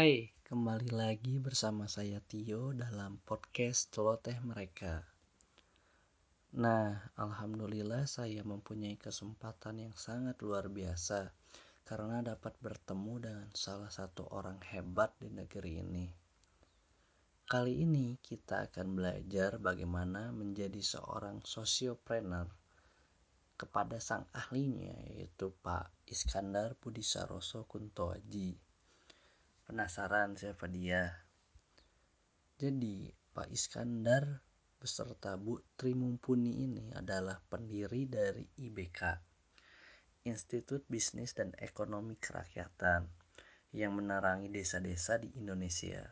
Hai, kembali lagi bersama saya Tio dalam podcast Celoteh Mereka. Nah, alhamdulillah saya mempunyai kesempatan yang sangat luar biasa karena dapat bertemu dengan salah satu orang hebat di negeri ini. Kali ini kita akan belajar bagaimana menjadi seorang sosiopreneur kepada sang ahlinya yaitu Pak Iskandar Budisaroso Kuntoaji. Penasaran siapa dia? Jadi, Pak Iskandar beserta Bu Tri Mumpuni ini adalah pendiri dari IBK, Institut Bisnis dan Ekonomi Kerakyatan, yang menerangi desa-desa di Indonesia.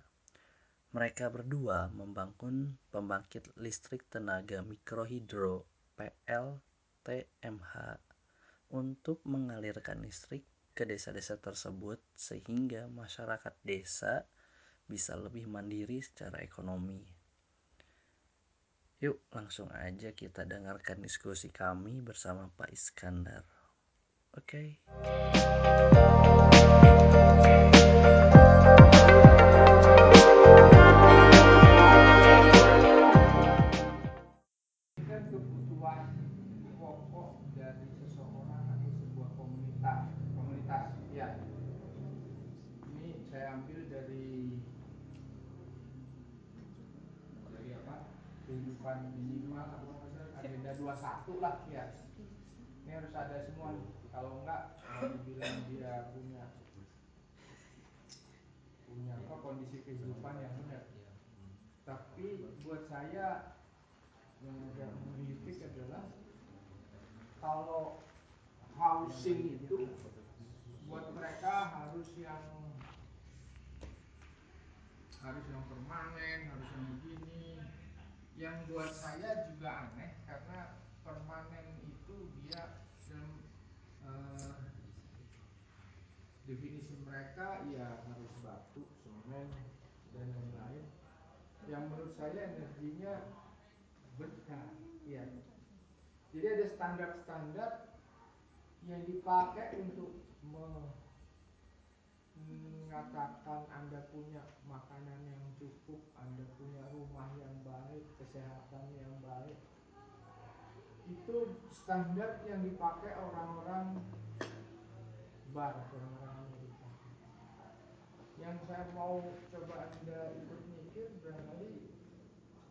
Mereka berdua membangun pembangkit listrik tenaga mikrohidro PLTMH untuk mengalirkan listrik ke desa-desa tersebut sehingga masyarakat desa bisa lebih mandiri secara ekonomi. Yuk, langsung aja kita dengarkan diskusi kami bersama Pak Iskandar. Oke. kan 21 lah ya. Ini harus ada semua. Nih kalau enggak mau dibilang dia punya punya apa kondisi kehidupan yang benar. Tapi buat saya yang agak menggelitik adalah kalau housing itu buat mereka harus yang harus yang permanen, harus yang begini. Yang buat saya juga aneh karena permanen itu dia dalam eh, definisi mereka ya harus batu, semen dan lain-lain. Yang menurut saya energinya besar, ya. Jadi ada standar-standar yang dipakai untuk mengatakan Anda punya makanan yang cukup, Anda punya rumah yang baik, kesehatan yang baik. Itu standar yang dipakai orang-orang barat, orang-orang Amerika. Yang saya mau coba Anda ikut mikir barangkali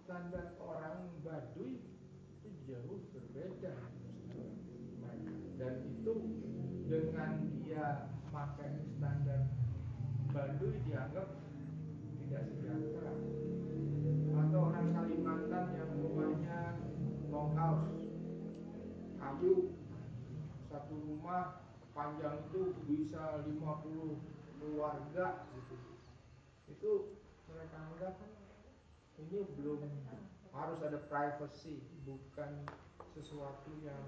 standar orang Baduy itu jauh berbeda. Dan itu dengan dia pakai standar Baduy dianggap tidak sejahtera. Kayu, satu rumah panjang itu bisa 50 keluarga gitu. Itu mereka anggap ini belum harus ada privacy, bukan sesuatu yang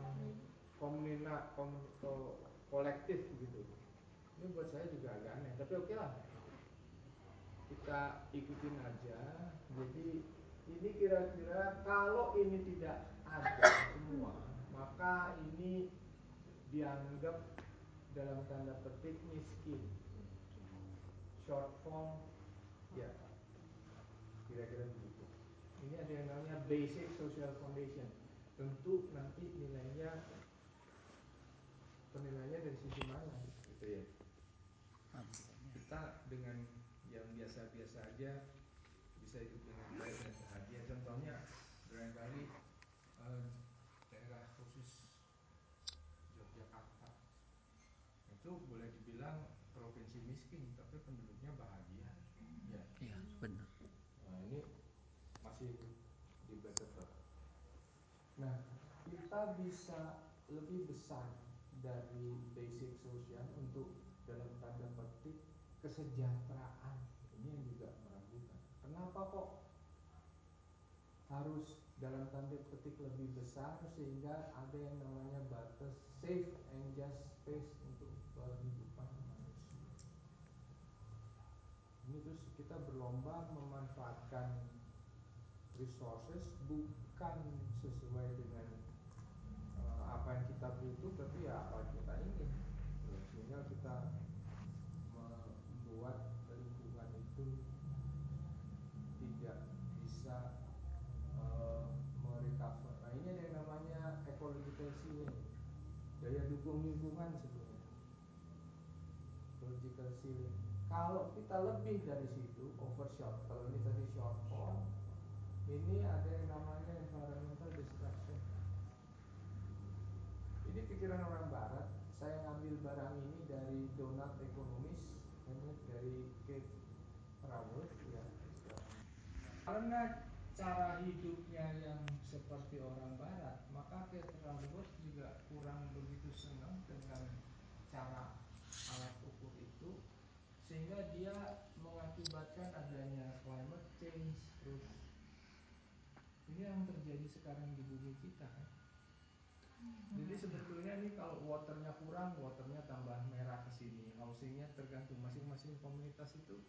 komunina, kom, ko- kolektif gitu. Ini buat saya juga agak aneh, tapi oke lah. Kita ikutin aja. Jadi ini kira-kira kalau ini tidak ada semua, maka ini dianggap dalam tanda petik miskin. Shortfall, ya kira-kira begitu. Ini ada yang namanya basic social foundation. Tentu nanti nilainya penilaiannya dari sisi mana gitu ya. Kita dengan yang biasa-biasa aja bisa hidup dengan baik dan bahagia. Contohnya barangkali eh, daerah khusus Yogyakarta itu boleh dibilang provinsi miskin tapi penduduknya bahagia. Ya. Iya, benar. Nah, ini masih debatable. Nah, kita bisa lebih besar dari basic sosial untuk dalam tanda petik kesejahteraan. Ini yang juga meragukan. Kenapa kok harus dalam tanda petik lebih besar sehingga ada yang namanya batas safe and just space untuk kehidupan manusia. Ini terus kita berlomba memanfaatkan resources bukan sesuai dengan apa yang kita butuh tapi ya apa yang kita ingin sehingga kita membuat lingkungan itu tidak bisa eh, merecover. Nah ini ada yang namanya ekologi tensi daya dukung lingkungan sebenarnya. Ecological ceiling. Kalau kita lebih dari situ, overshot. Kalau ini tadi short form, ini ada yang namanya pikiran orang barat saya ngambil barang ini dari Donald Economist ini dari Kate Raworth ya. Karena cara hidupnya yang seperti orang barat maka Kate Raworth juga kurang begitu senang dengan cara alat ukur itu sehingga dia mengakibatkan adanya climate change terus ini yang terjadi sekarang di bumi kita kan jadi sebetulnya ini kalau waternya kurang waternya tambah merah ke sini. Housingnya tergantung masing-masing komunitas itu.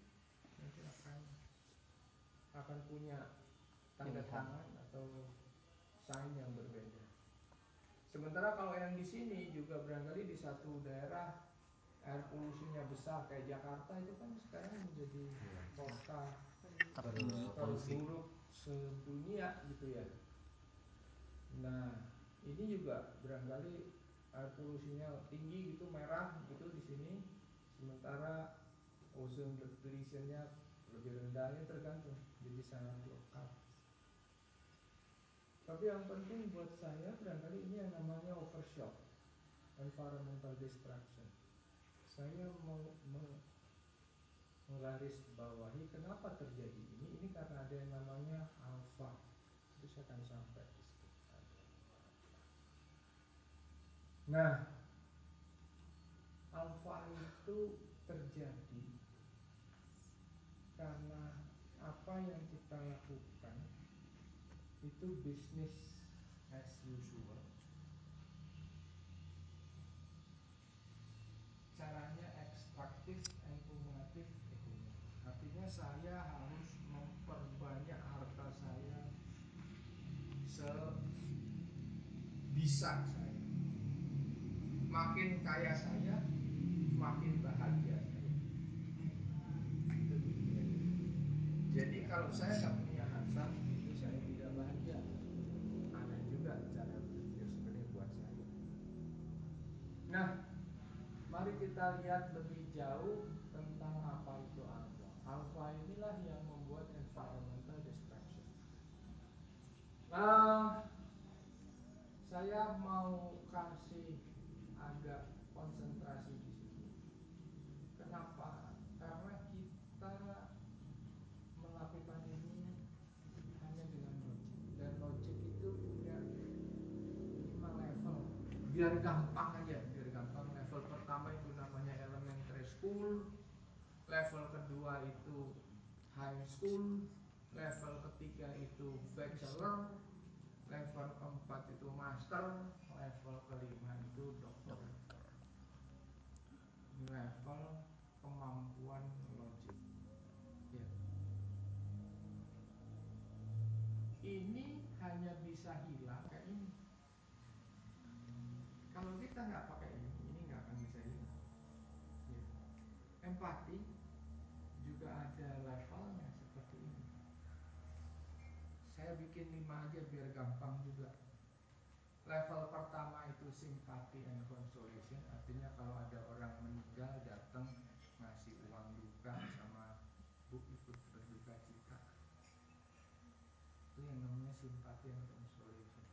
Nanti akan akan punya tanda tangan atau sign yang berbeda. Sementara kalau yang di sini juga barangkali di satu daerah air polusinya besar kayak Jakarta itu kan sekarang menjadi kota tertinggi terburuk sedunia gitu ya. Nah ini juga barangkali air polusinya tinggi gitu merah gitu di sini. Sementara ozone depletionnya lebih rendahnya tergantung jadi sangat lokal. Tapi yang penting buat saya barangkali ini yang namanya overshot environmental destruction. Saya mau menggaris bawahi kenapa terjadi ini. Ini karena ada yang namanya alfa itu saya akan sampai di situ nah alfa itu terjadi karena apa yang kita lakukan itu bisnis as usual caranya ekstraktif and kumulatif ekonomi. Artinya saya harus memperbanyak harta saya sebisa saya. Makin kaya saya, makin bahagia saya. Jadi kalau saya nggak punya harta, itu saya tidak bahagia. Aneh juga cara berpikir sebenarnya buat saya. Nah, Mari kita lihat lebih jauh tentang apa itu alfa. Alfa inilah yang membuat environmental destruction. Nah, saya mau kasih agak konsentrasi di sini. Kenapa? Karena kita melakukan ini hanya dengan logik dan logik itu punya lima level biar gampang aja biar gampang level pertama itu namanya elementary school level kedua itu high school level ketiga itu bachelor level keempat itu master level kelima itu doktor. Level kemampuan logik ya. ini hanya bisa hilang kayak ini kalau kita nggak pakai ini, ini nggak akan bisa hilang. Ya. Empati juga ada levelnya seperti ini. Saya bikin lima aja biar gampang juga. Level pertama itu simpati and consolation, artinya kalau ada orang meninggal datang ngasih uang duka sama bu ikut berduka cita. Itu yang namanya simpati and consolation.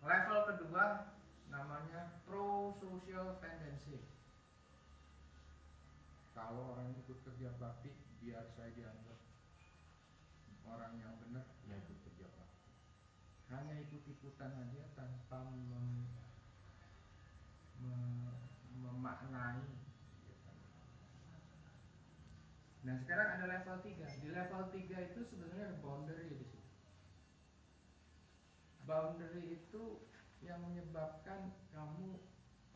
Level kedua namanya pro social tendency. Kalau orang ikut kerja bakti, biar saya dianggap orang yang benar, ya ikut. Hanya ikut-ikutan aja tanpa mem, mem, memaknai. Nah sekarang ada level 3 Di level 3 itu sebenarnya boundary di situ. Boundary itu yang menyebabkan kamu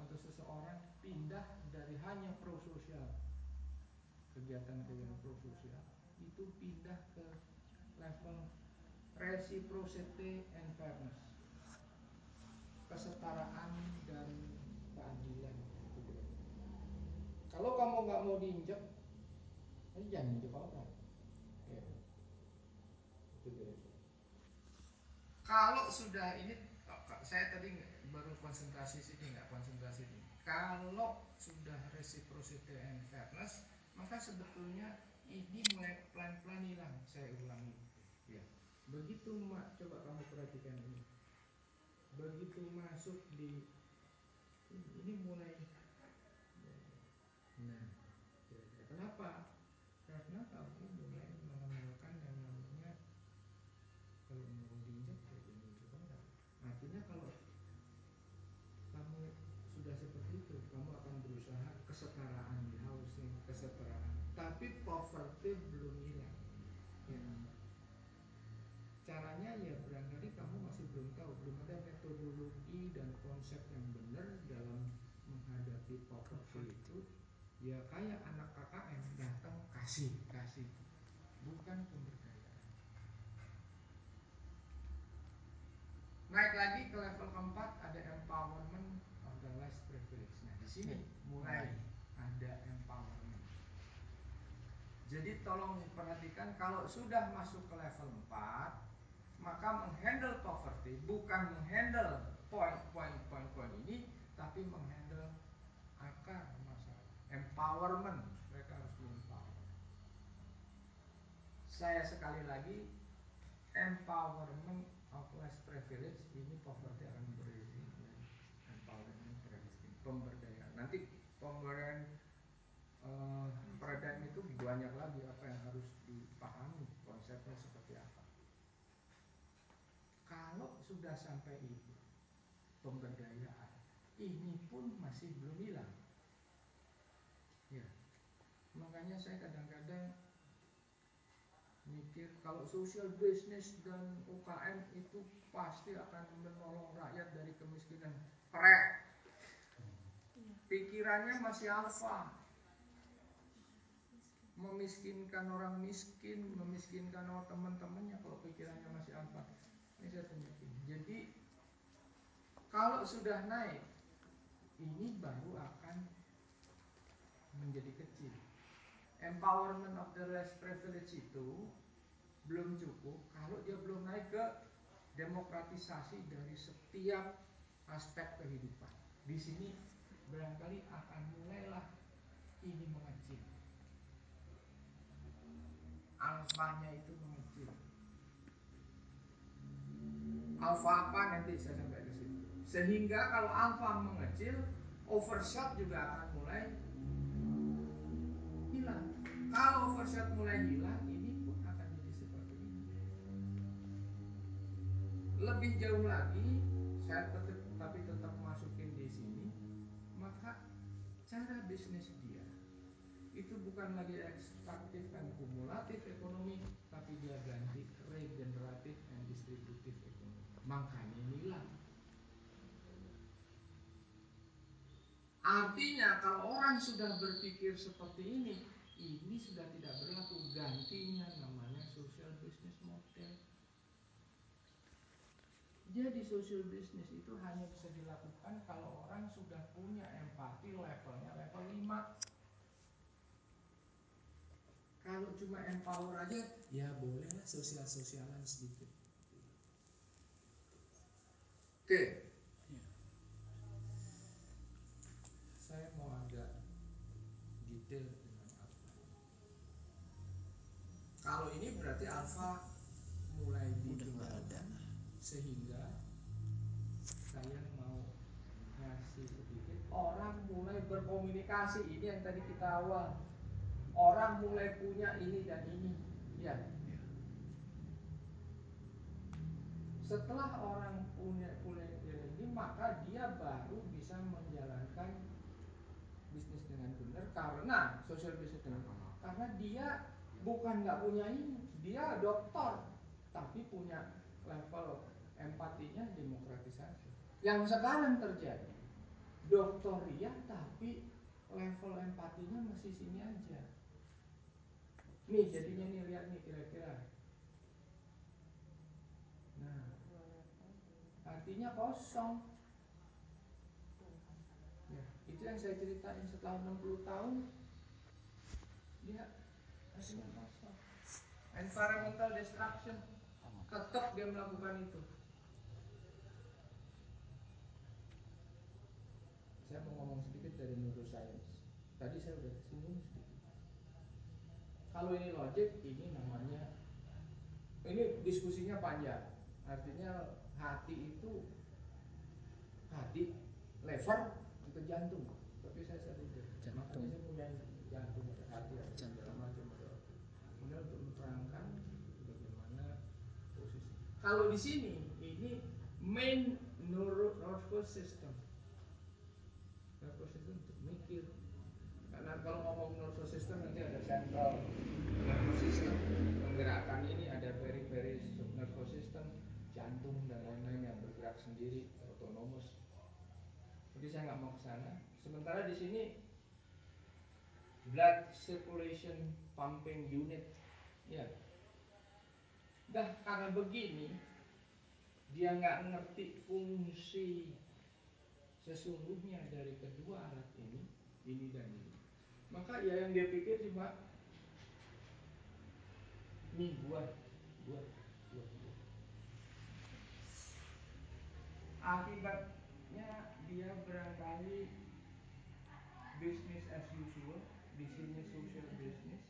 atau seseorang pindah dari hanya prososial kegiatan-kegiatan prososial itu pindah ke level reciprocity and fairness. Kesetaraan dan keadilan. Kalau kamu nggak mau diinjak jangan injak orang. Ya kira-kira kalau sudah ini saya tadi baru konsentrasi sini nggak konsentrasi sini. Kalau sudah reciprocity and fairness maka sebetulnya ini mulai pelan-pelan hilang saya ulangi begitu mak coba kamu perhatikan ini. Begitu masuk di ini mulai nah kira-kira kenapa karena kamu mulai mengenalkan yang namanya kalau mau diinjak kayak gini itu kan artinya kalau kamu sudah seperti itu kamu akan berusaha kesetaraan di housing kesetaraan tapi poverty belum hilang ya. caranya ya barangkali kamu masih belum tahu belum ada metodologi dan konsep yang benar dalam menghadapi poverty itu ya kayak anak KKN datang kasih kasih. Bukan pemberdayaan naik lagi ke level keempat ada empowerment of the less privilege nah di sini mulai ada empowerment. Jadi tolong perhatikan kalau sudah masuk ke level 4 maka menghandle poverty bukan menghandle poin-poin-poin-poin ini tapi menghandle empowerment. Mereka harus di empower. Saya sekali lagi empowerment of less privilege ini poverty akan berdiri dan empowerment terhadap pemberdayaan. Nanti pemberdayaan uh, paradigm itu banyak lagi apa yang harus dipahami konsepnya seperti apa. Kalau sudah sampai itu pemberdayaan ini pun masih belum hilang ya makanya saya kadang-kadang mikir kalau social business dan UKM itu pasti akan menolong rakyat dari kemiskinan. Prek. Pikirannya masih alfa. Memiskinkan orang miskin, memiskinkan orang teman-temannya kalau pikirannya masih alfa. Ini saya tunjukin. Jadi kalau sudah naik, ini baru akan menjadi kecil empowerment of the less privilege itu belum cukup kalau dia belum naik ke demokratisasi dari setiap aspek kehidupan. Di sini barangkali akan mulailah ini mengecil. Alfanya itu mengecil. Alfa apa nanti saya sampai ke situ. Sehingga kalau alfa mengecil, overshot juga akan mulai hilang. Kalau overshot mulai hilang, ini pun akan jadi seperti ini. Lebih jauh lagi, saya tetap tapi tetap masukin di sini, maka cara bisnis dia itu bukan lagi ekstraktif dan kumulatif ekonomi, tapi dia ganti regeneratif dan distributif ekonomi. Makanya hilang. Artinya kalau orang sudah berpikir seperti ini, ini sudah tidak berlaku gantinya namanya social business model. Jadi social business itu hanya bisa dilakukan kalau orang sudah punya empati levelnya level 5. Kalau cuma empower aja, ya bolehlah sosial-sosialan sedikit. Oke, saya mau agak detail dengan alfa Kalau ini berarti alfa mulai ditinggalkan sehingga saya mau ngasih sedikit orang mulai berkomunikasi ini yang tadi kita awal. Orang mulai punya ini dan ini. Ya setelah orang punya punya ini maka dia baru bisa menjalankan bisnis dengan benar karena social business dengan karena dia bukan nggak punya ini dia dokter tapi punya level empatinya demokratisasi. Yang sekarang terjadi doktoria tapi level empatinya masih sini aja. Nih jadinya nih lihat nih kira-kira. Nah artinya kosong. Itu yang saya ceritain setelah 60 tahun. Dia environmental destruction tetap dia melakukan itu saya mau ngomong sedikit dari neuroscience. Tadi saya udah singgung sedikit. Kalau ini logic, ini namanya ini diskusinya panjang. Artinya hati itu hati, lever, itu jantung. Tapi saya sering jantung, ada hati, ada segala macam ada Kemudian untuk menerangkan bagaimana posisi. Kalau di sini ini main neuro nervous system. Nervous system untuk mikir. Karena kalau ngomong nervous system nanti ada central nervous system. Menggerakkan ini ada very nervous system jantung dan lain-lain yang bergerak sendiri otonomous jadi saya nggak mau ke sana. Sementara di sini blood circulation pumping unit. Ya Nah, karena begini, dia nggak ngerti fungsi sesungguhnya dari kedua alat ini, ini dan ini. Maka ya yang dia pikir cuma ini buat buat buat, buat. Akibatnya dia barangkali bisnis as usual, di sini social business.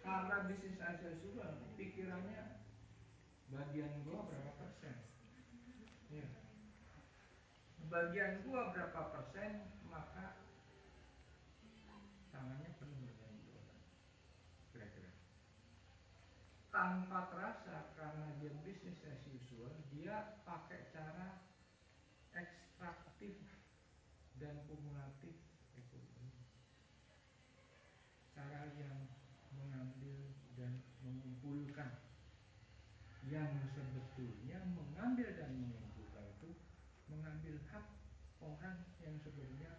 Karena bisnis as usual, pikirannya bagian gua berapa persen? Ya bagian gua berapa persen maka tangannya penuh dengan doa kira-kira tanpa terasa karena dia bisnis as usual dia pakai cara ekstraktif dan kumulatif ekonomi cara yang mengambil dan mengumpulkan yang sebetulnya mengambil dan mengumpulkan itu mengambil hak orang yang sebenarnya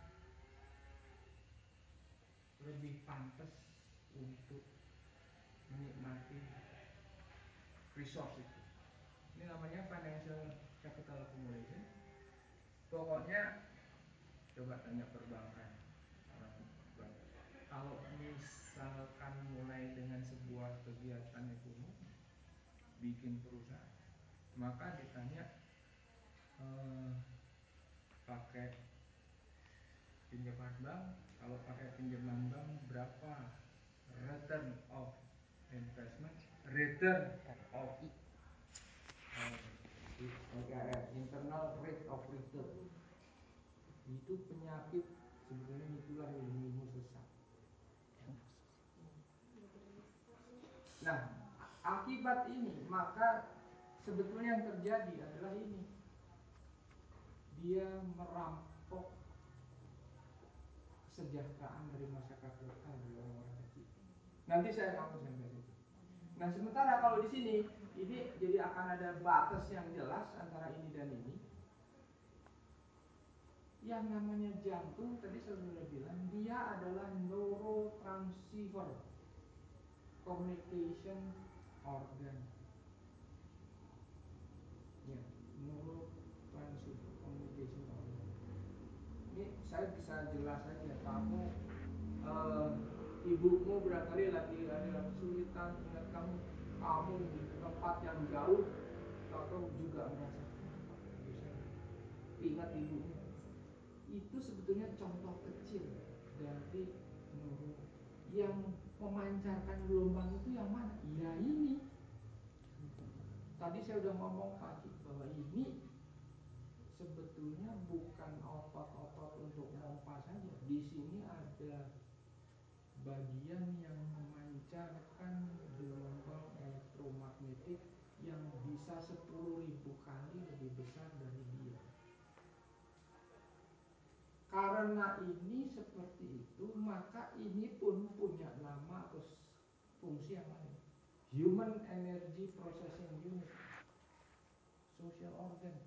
lebih pantas untuk menikmati resource itu. Ini namanya financial capital accumulation. Pokoknya coba tanya perbankan. Kalau misalkan mulai dengan sebuah kegiatan ekonomi, bikin perusahaan, maka ditanya eh, pakai pinjaman bank kalau pakai pinjaman bank berapa return of investment return of uh, internal rate of return itu penyakit sebetulnya itulah ilmu-ilmu sesat nah akibat ini maka sebetulnya yang terjadi adalah ini dia merampok kesejahteraan dari masyarakat lokal dari orang-orang kecil. Nanti saya akan sampai situ. Nah sementara kalau di sini ini jadi akan ada batas yang jelas antara ini dan ini. Yang namanya jantung tadi saya sudah bilang dia adalah neurotransceiver communication organ. Ya, neurotransceiver communication organ. Ini saya bisa jelas aja kamu uh, ibumu barangkali lagi ada kesulitan ingat kamu kamu di tempat yang jauh atau juga merasa ingat ibumu. Itu sebetulnya contoh kecil dari nuru yang memancarkan gelombang itu yang mana? Ya ini. Tadi saya udah ngomong pagi bahwa ini sebetulnya bukan otot-otot untuk pompa saja. Di sini ada bagian yang memancarkan gelombang elektromagnetik yang bisa 10.000 kali lebih besar dari dia. Karena ini seperti itu, maka ini pun punya fungsi yang lain. Human Energy Processing Unit, social organ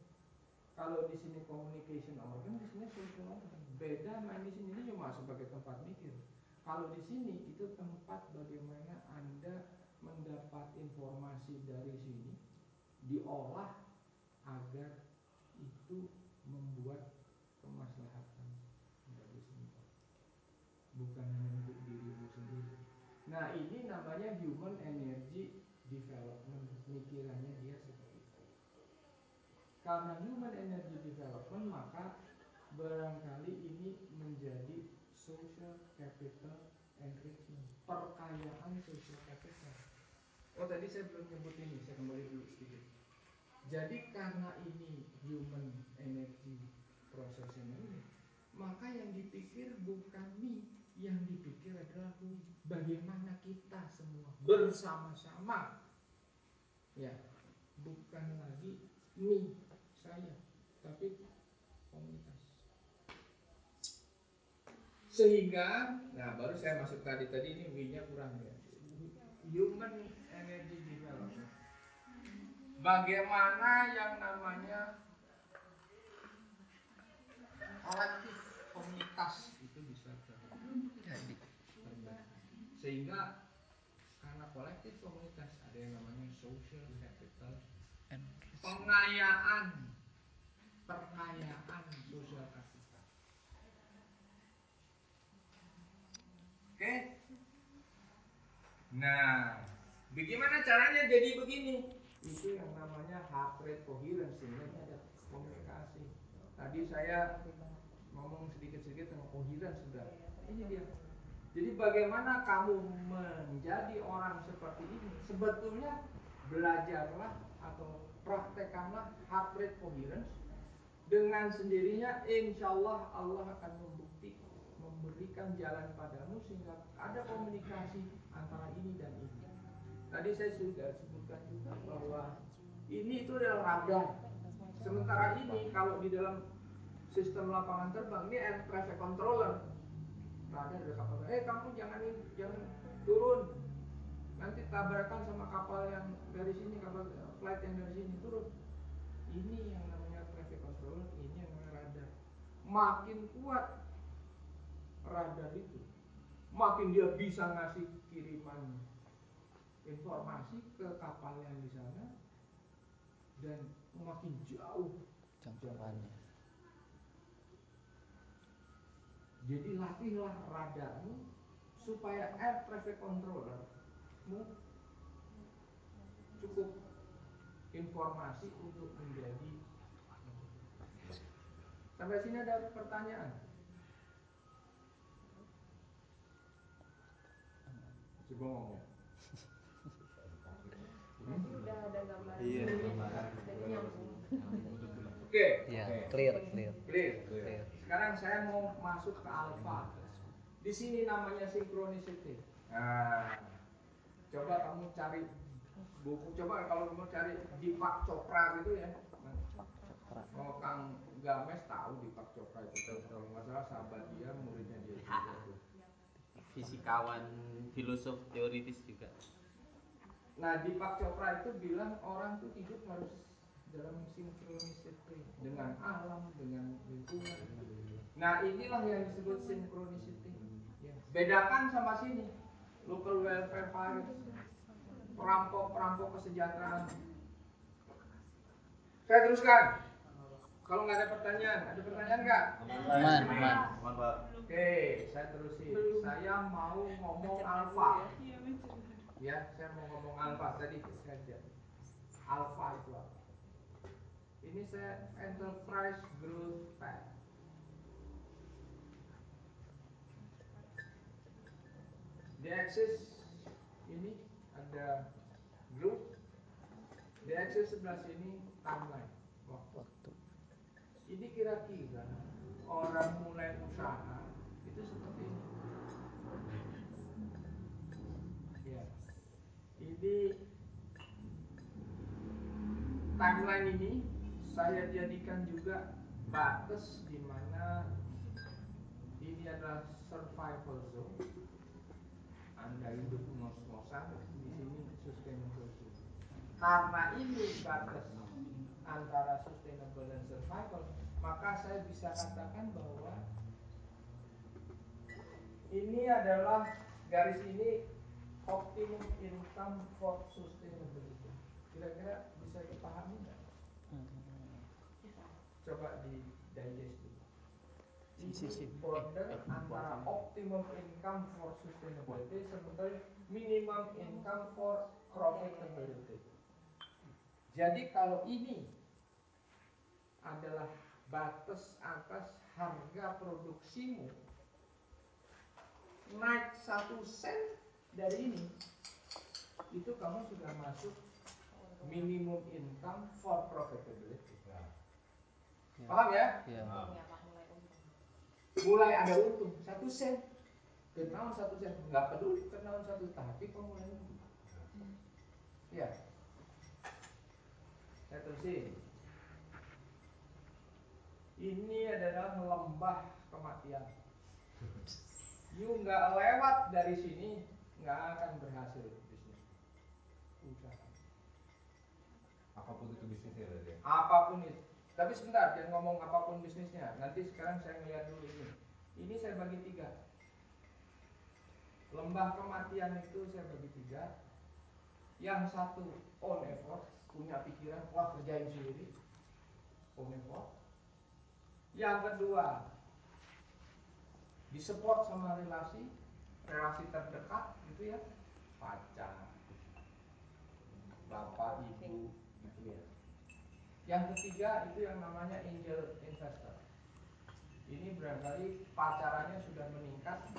kalau di sini communication organ, di sini social organ. Beda main di sini ini cuma sebagai tempat mikir. Kalau di sini itu tempat bagaimana Anda mendapat informasi dari sini diolah agar itu membuat kemaslahatan bagi semua. Bukan hanya. Nah, ini namanya human energy development. Mikirannya dia seperti karena human energy development maka barangkali ini menjadi social capital enrichment perkayaan social capital. Oh tadi saya belum nyebut ini saya kembali dulu sedikit. Jadi karena ini human energy processing ini maka yang dipikir bukan me yang dipikir adalah bagaimana kita semua bersama-sama. Ya bukan lagi me saya tapi komunitas. Sehingga nah baru saya masuk tadi tadi ini W-nya kurang ya. Human energy development. Bagaimana yang namanya kolektif komunitas itu bisa sehingga karena kolektif komunitas ada yang namanya social capital. Pengayaan. Perkayaan sosial kapital oke? Nah bagaimana caranya jadi begini? Itu yang namanya heart rate coherence ini. Ada komunikasi. Tadi saya ngomong sedikit-sedikit tentang coherence sudah. Ini dia jadi bagaimana kamu menjadi orang seperti ini? Sebetulnya belajarlah atau praktekanlah heart rate coherence. Dengan sendirinya insya Allah Allah akan membukti memberikan jalan padamu sehingga ada komunikasi antara ini dan ini. Tadi saya sudah sebutkan juga bahwa ini itu adalah radar. Sementara ini kalau di dalam sistem lapangan terbang ini air traffic controller radar ada kapal eh kamu jangan jangan turun. Nanti tabrakan sama kapal yang dari sini kapal flight yang dari sini turun. Ini yang namanya traffic controller ini yang namanya radar. Makin kuat radar itu makin dia bisa ngasih kiriman informasi ke kapal yang di sana dan makin jauh jangkauannya jadi latihlah radarmu supaya air traffic controllermu cukup informasi untuk menjadi Sampai sini ada pertanyaan? Coba ngomong. Udah ada gambar. Iya. Oke. Iya, oke. clear, clear. Clear. Sekarang saya mau masuk ke alfa. Di sini namanya synchronicity. Nah, coba kamu cari buku coba kalau kamu cari Deepak Chopra gitu ya. Oh, Kang Games tahu Deepak Chopra itu kalau nggak salah sahabat dia muridnya dia juga tuh. fisikawan filosof teoritis juga Nah Deepak Chopra itu bilang orang tuh hidup harus dalam sinkronisiti dengan alam, dengan lingkungan. Nah inilah yang disebut sinkronisiti. Ya. Bedakan sama sini, local welfare pirates, perampok-perampok kesejahteraan. Saya teruskan. Kalau nggak ada pertanyaan, ada pertanyaan nggak? Aman, aman. Oke, saya terusin. Saya mau ngomong alfa. Ya, saya mau ngomong alfa tadi saja. Alfa itu apa? Ini saya enterprise growth path. Di aksis ini ada growth. Di aksis sebelah sini timeline. Waktu. Ini kira-kira orang mulai usaha itu seperti ini. Ya. Ini timeline ini saya jadikan juga batas di mana ini adalah survival zone. Anda hidup ngos-ngosan di sini sustainable zone. Karena ini batas antara sustainable dan survival, maka saya bisa katakan bahwa ini adalah garis ini optimum income for sustainability. Kira-kira bisa dipahami nggak? Coba di digest dulu. Ini border antara optimum income for sustainability sementara minimum income for profitability. Jadi kalau ini adalah batas atas harga produksimu naik satu sen dari ini, itu kamu sudah masuk minimum income for profitability. Paham ya? ya Mulai ada untung satu sen. Kenaun satu sen, nggak peduli kenaun satu tapi kamu mulai untung. Ya. Saya terusin. Ini adalah lembah kematian. You nggak lewat dari sini, nggak akan berhasil bisnis. Usaha. apa pun itu bisnisnya ya? apa pun itu. Tapi sebentar, jangan ngomong apa pun bisnisnya. Nanti sekarang saya ngeliat dulu ini. Ini saya bagi tiga. Lembah kematian itu saya bagi tiga. Yang satu on effort, punya pikiran, wah kerjain sendiri. On effort. Yang kedua, disupport sama relasi, relasi terdekat gitu ya, pacar, bapak, ibu. Yang ketiga itu yang namanya angel investor. Ini barangkali pacarannya sudah meningkat,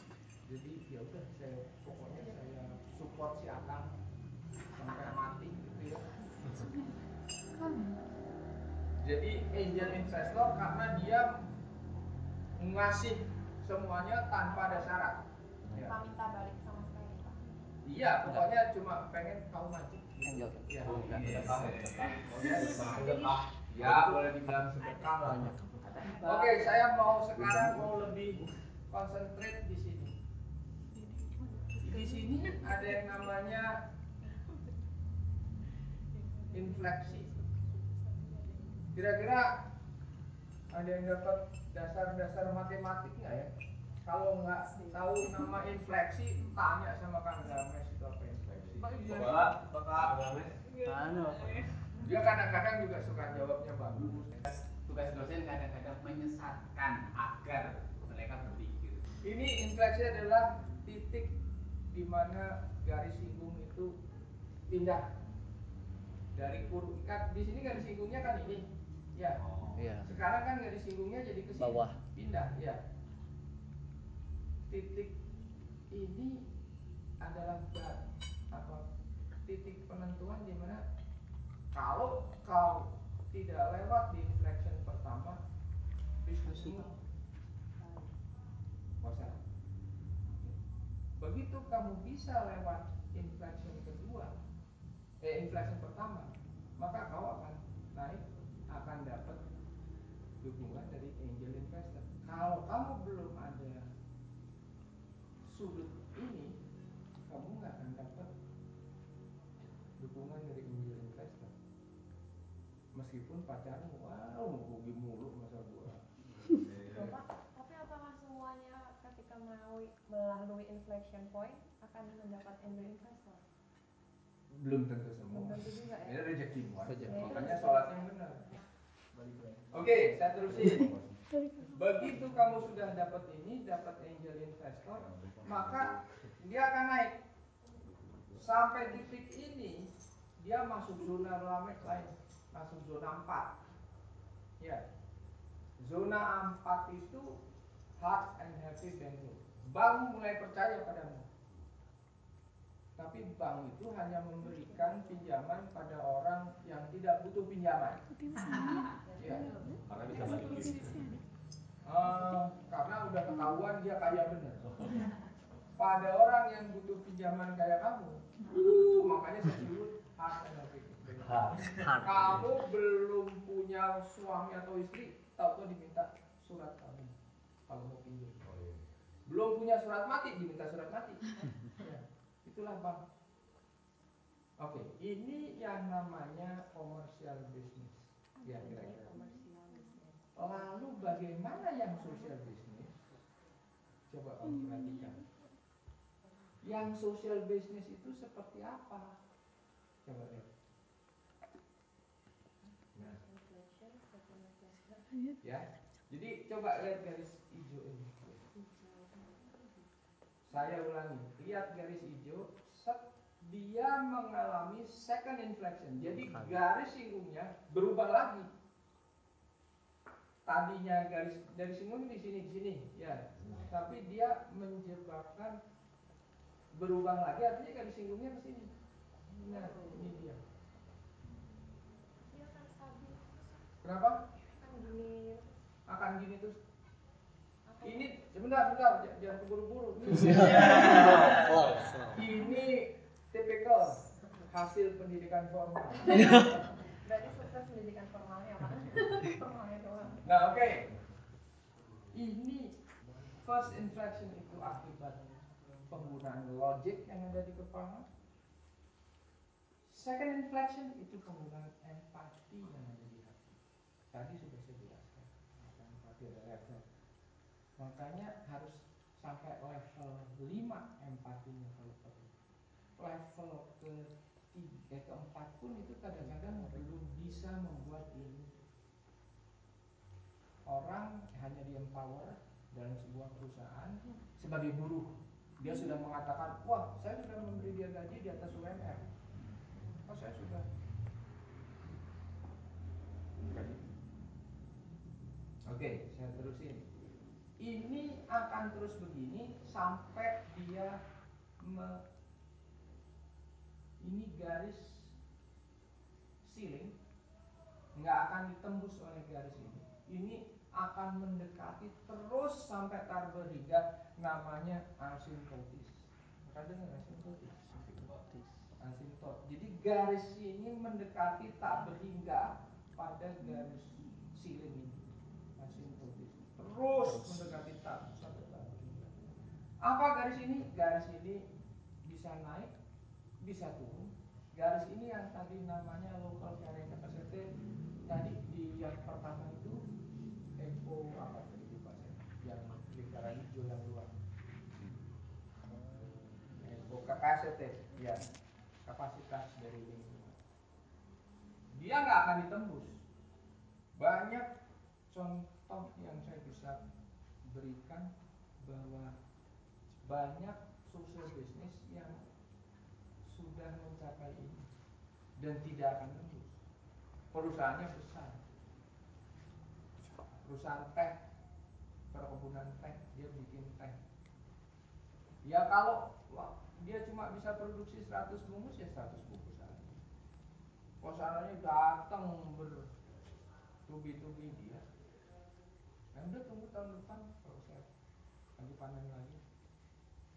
jadi ya udah saya pokoknya saya support si akang sampai mati gitu ya. Jadi angel investor karena dia ngasih semuanya tanpa ada syarat. Ya. tanpa minta balik sama sekali Iya, pokoknya cuma pengen kau maju. Ya. Sedekah. Ya, boleh dibilang sedekah lah. Oke, saya mau sekarang mau lebih konsentrate di sini. Di sini ada yang namanya infleksi. Kira-kira ada yang dapat dasar-dasar matematik nggak ya? Kalau nggak tahu nama infleksi, tanya sama Kang Games itu apa infleksi. Bapak, Bapak anu Dia kadang-kadang juga suka jawabnya bagus. Tugas dosen kadang-kadang menyesatkan agar mereka berpikir. Ini infleksi adalah titik di mana garis singgung itu pindah dari kurva. Kan di sini garis singgungnya kan ini, ya. Oh. iya Sekarang kan garis singgungnya jadi ke sini. Bawah. Pindah, ya. Titik ini adalah apa? Titik penentuan di mana kalau kau tidak lewat di inflection pertama, bisnismu bosan. Begitu kamu bisa lewat inflection kedua, eh inflection pertama, maka kau akan naik, akan dapat dukungan dari angel investor. Kalau kamu belum ada sudut ini, kamu nggak dukungan dari angel investor. Meskipun pacarmu, wow, rugi mulu masa gua. bapak tapi apakah semuanya ketika melalui melalui inflection point akan mendapat angel investor Belum tentu semua. belum tentu juga Ini ya aja. Rezeki. Makanya sholatnya yang benar. Oke, saya terusin. Begitu kamu sudah dapat ini, dapat angel investor, maka dia akan naik sampai titik ini dia masuk zona lamek lain, masuk zona 4 Ya, zona 4 itu hard and heavy bank loan. Bank mulai percaya padamu. Tapi bank itu hanya memberikan pinjaman pada orang yang tidak butuh pinjaman. Ya. Karena bisa. Eh, karena udah ketahuan dia kaya bener. Pada orang yang butuh pinjaman kayak kamu, uh, makanya saya sebut hard hard Kamu belum punya suami atau istri, tahu-tahu diminta surat kawin kalau mau pinjam. Oh, iya. Belum punya surat mati, diminta surat mati. Ya, itulah bank. Oke, ini yang namanya commercial business. Ya, kira-kira. Lalu bagaimana yang social business? Coba kamu perhatikan. Yang social business itu seperti apa? Coba lihat. Nah, ya. Jadi coba lihat garis hijau ini. Saya ulangi, lihat garis hijau. Set, dia mengalami second inflection. Jadi garis singgungnya berubah lagi. tadinya garis dari sini di sini di sini ya tapi dia menyebabkan berubah lagi artinya garis singgungnya ke sini ini dia. Dia akan stabil kenapa? Akan gini. Akan gini terus. Ini sebentar sebentar. Jangan keburu-buru. Slow. ini tipikal hasil pendidikan formal. Berarti sukses pendidikan formalnya pak formalnya doang. Nah, oke. Ini first inflection itu akibat penggunaan logic yang ada di kepala. Second inflection itu penggunaan empati yang ada di hati. Tadi sudah saya jelaskan. Apa empati ada level. Makanya harus sampai level 5 empatinya kalau perlu. Level ke tiga, keempat pun itu kadang-kadang belum bisa membuat ini orang hanya di empower dalam sebuah perusahaan sebagai buruh dia sudah mengatakan wah saya sudah memberi dia gaji di atas UMR saya sudah? Oke. Saya terusin ini. Akan terus begini sampai dia me- ini garis ceiling nggak akan ditembus oleh garis ini. Ini akan mendekati terus sampai berhingga namanya asymptotis. Pernah dengar asymptotis? Asymptot. Jadi garis ini mendekati tak berhingga pada garis ceiling ini. Asymptotis terus mendekati tak berhingga. Apa garis ini? garis ini bisa naik bisa turun. Garis ini yang tadi namanya local carrying capacity tadi di yang pertama itu eco apa tadi lupa saya yang lingkaran hijau yang luar. Eco capacity ya kapasitas dari lingkungan dia nggak akan ditembus banyak contoh yang saya bisa berikan bahwa banyak social business yang sudah mencapai ini dan tidak akan tembus. Perusahaannya besar. Perusahaan teh, perkebunan teh, dia bikin teh. Ya kalau wah, dia cuma bisa produksi 100 bungkus ya 100 bungkus aja. Perusahaannya datang bertubi-tubi dia. Nah, udah tunggu tahun depan kalau saya lagi panen lagi.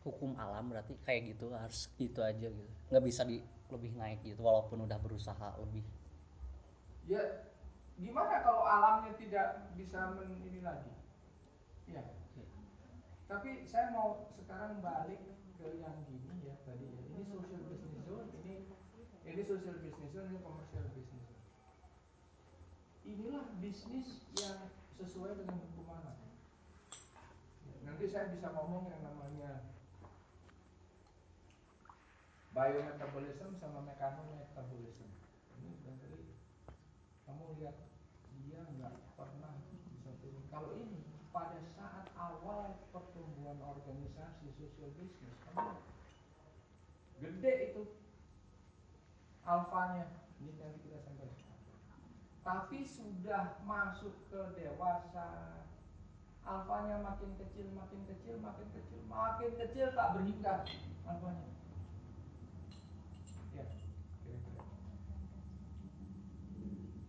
Hukum alam berarti kayak gitu harus gitu aja gitu. Nggak bisa di lebih naik gitu walaupun udah berusaha lebih. Ya gimana kalau alamnya tidak bisa men ini lagi? Ya. Tapi saya mau sekarang balik ke yang gini ya tadi ya. Ini social business zone, ini ini social business zone, ini commercial business zone. Inilah bisnis yang sesuai dengan hukum Nanti saya bisa ngomong yang namanya biometabolism sama mekanometabolism. Ini barangkali kamu lihat dia nggak pernah bisa turun. Kalau ini pada organisasi business, kamu lihat. gede itu alfanya. Ini nanti kita sampai. Tapi sudah masuk ke dewasa, alfanya makin kecil, makin kecil, makin kecil, makin kecil tak berhingga alfanya. Ya.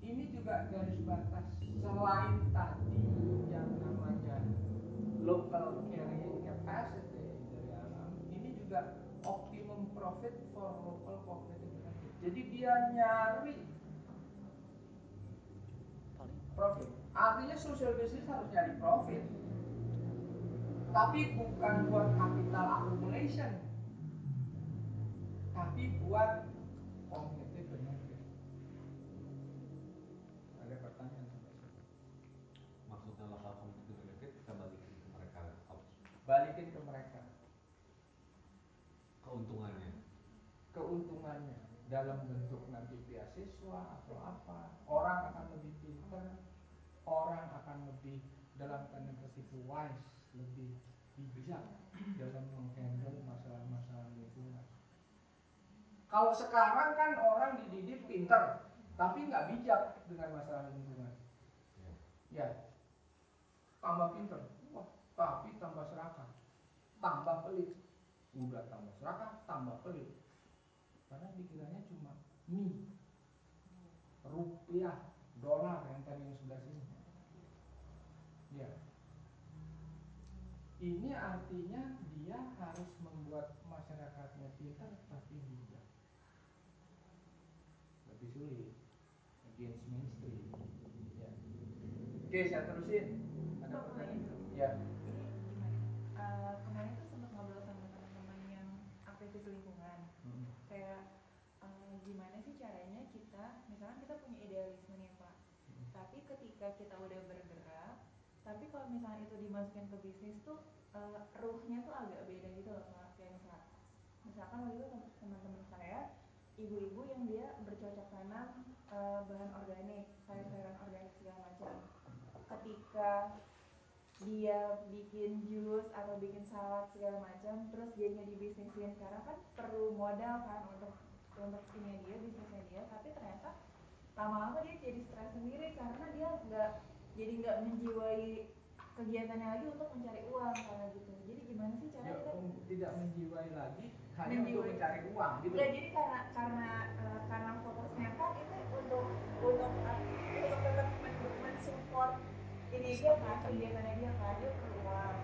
Ini juga garis batas selain tadi yang namanya local carrying capacity dari alam, ini juga optimum profit for local cognitive benefit. Jadi dia nyari profit. Artinya social business harus nyari profit. Tapi bukan buat capital accumulation. Tapi buat cognitive benefit. Ada pertanyaan? Maksudnya lokal benefit kita balikin ke mereka Balikin ke mereka keuntungannya. keuntungannya dalam bentuk nanti beasiswa atau apa. Orang akan lebih pintar, orang akan lebih dalam tanda kutip wise, lebih bijak dalam menghandle masalah-masalah lingkungan. Kalau sekarang kan orang dididik pintar, tapi nggak bijak dengan masalah lingkungan. Ya. Ya, tambah pinter wah tapi tambah serakah tambah pelit udah tambah serakah tambah pelit karena pikirannya cuma mie rupiah dolar yang tadi yang sebelah sini. Ya ini artinya dia harus membuat masyarakatnya pintar tapi bijak. Lebih sulit against mainstream. Ya oke saya terusin ada Pak, mau nanya pertanyaan dulu. ya Ini gimana? Eh, kemarin tuh sempat ngobrol sama teman-teman yang aktivis lingkungan. Hmm. Kayak eh, gimana sih caranya kita, misalkan kita punya idealisme nih Pak. Hmm. Tapi ketika kita udah bergerak, tapi kalau misalnya itu dimasukin ke bisnis tuh eh, ruhnya tuh agak beda gitu loh Pak. Kayak misalkan, misalkan waktu itu tem- teman-teman saya ibu-ibu yang dia bercocok tanam eh, bahan organik, sayur-sayuran organik segala macam. Ketika dia bikin jus atau bikin salad segala macam terus dianya dibisnisin karena kan perlu modal kan untuk untuk ini dia bisnisnya dia tapi ternyata lama-lama dia jadi stres sendiri karena dia nggak jadi nggak menjiwai kegiatannya lagi untuk mencari uang karena gitu jadi gimana sih cara Ya, kita um, tidak menjiwai lagi hanya untuk Menjiwai. mencari uang gitu Enggak, jadi karena karena eh, karena fokusnya kan itu untuk untuk eh, untuk tetap mensupport ini dia kan kegiatannya dia kan dia perlu uang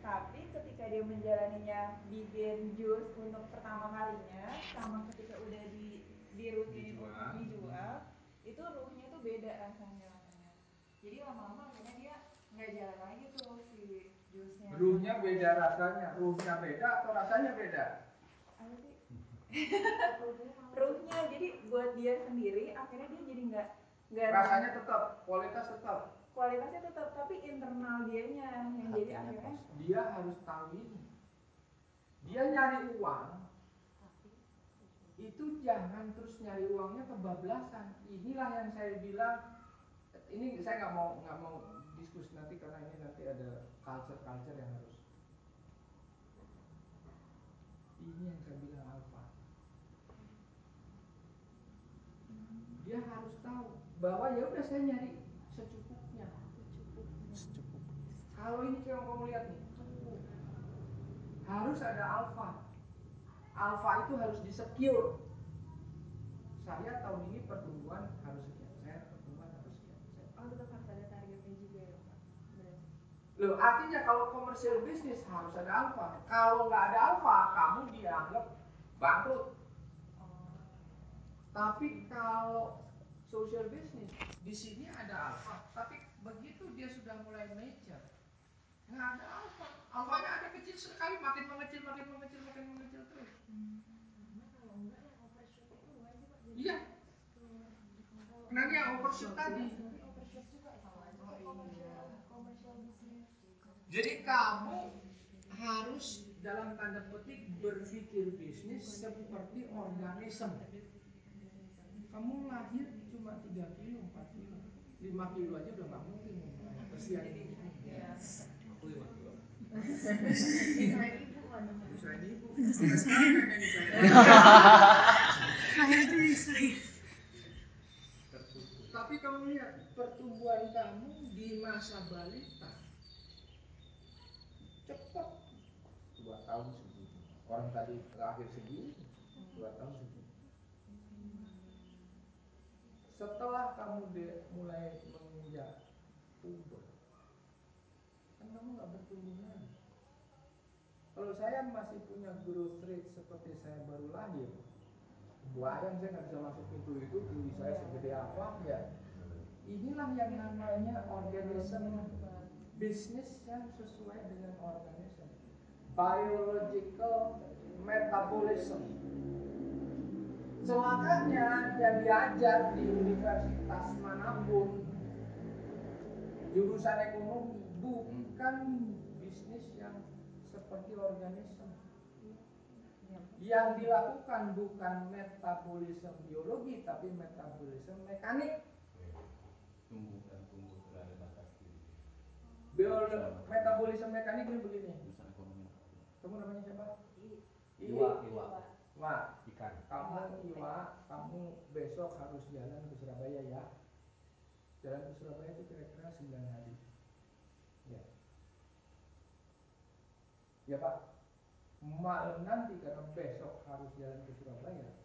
tapi ketika dia menjalaninya bikin jus untuk pertama kalinya sama ketika udah di dirutinin Dijual. untuk dijual itu ruhnya tuh beda rasanya jadi lama-lama akhirnya dia nggak jalan lagi tuh si jusnya. Ruhnya beda rasanya. Ruhnya beda atau rasanya beda? Apa sih. Ruhnya jadi buat dia sendiri akhirnya dia jadi nggak nggak rasanya tetap kualitas tetap. Kualitasnya tetap tapi internal dianya yang jadi Hatinya akhirnya kosong. dia harus tahu ini. Dia nyari uang itu jangan terus nyari uangnya kebablasan. Inilah yang saya bilang ini saya nggak mau nggak mau diskusi nanti karena ini nanti ada culture culture yang harus ini yang saya bilang alpha dia harus tahu bahwa ya udah saya nyari secukupnya. Secukupnya. Kalau ini yang kamu lihat nih harus ada alpha alpha itu harus disecure saya tahun ini pertumbuhan harus sekian saya pertumbuhan harus sekian saya oh tetap harus ada targetnya juga ya pak Loh, artinya kalau komersial bisnis harus ada alfa. Kalau nggak ada alfa, kamu dianggap bangkrut. oh Tapi kalau social business, di sini ada alfa. Tapi begitu dia sudah mulai mature, nggak ada alfa. Alfanya ada kecil sekali, makin mengecil, makin mengecil, makin mengecil terus. karena kalau enggak yang overshoot itu bukan sih pak jadi Iya. Nah, ini yang overshoot tadi. Tapi overshoot juga sama aja Oh, kayak iya. komersial komersial bisnis Jadi kamu harus dalam tanda petik berpikir bisnis seperti organisme. Kamu lahir cuma 3 kilo, 4 kilo, 5 kilo aja udah nggak mungkin kesian ini. Aku 5 kilo. Yang nyusahin. Tapi kamu lihat pertumbuhan kamu di masa balita cepat dua tahun segini. Orang tadi lahir segini, dua tahun segini. Setelah kamu de- mulai menginjak puber, kan kamu nggak bertumbuh lagi. Kalau saya masih punya growth rate seperti saya baru lahir, bayang saya nggak bisa masuk pintu itu, tinggi saya segede apa, ya. Inilah yang namanya organisme bisnis yang sesuai dengan organisme. Biological metabolism. Celakanya yang diajar di universitas mana pun jurusan ekonomi bukan bisnis yang seperti organisme. Yang dilakukan bukan metabolisme biologi tapi metabolisme mekanik. tumbuh dan tumbuh berada batas diri metabolisme mekanik ini begini. Kamu namanya siapa? Iwa, Iwa. Wah, ikan kamu Iwa, kamu besok harus jalan ke Surabaya ya. Jalan ke Surabaya itu kira-kira 9 hari. Ya Pak. Malam nanti karena besok harus jalan ke Surabaya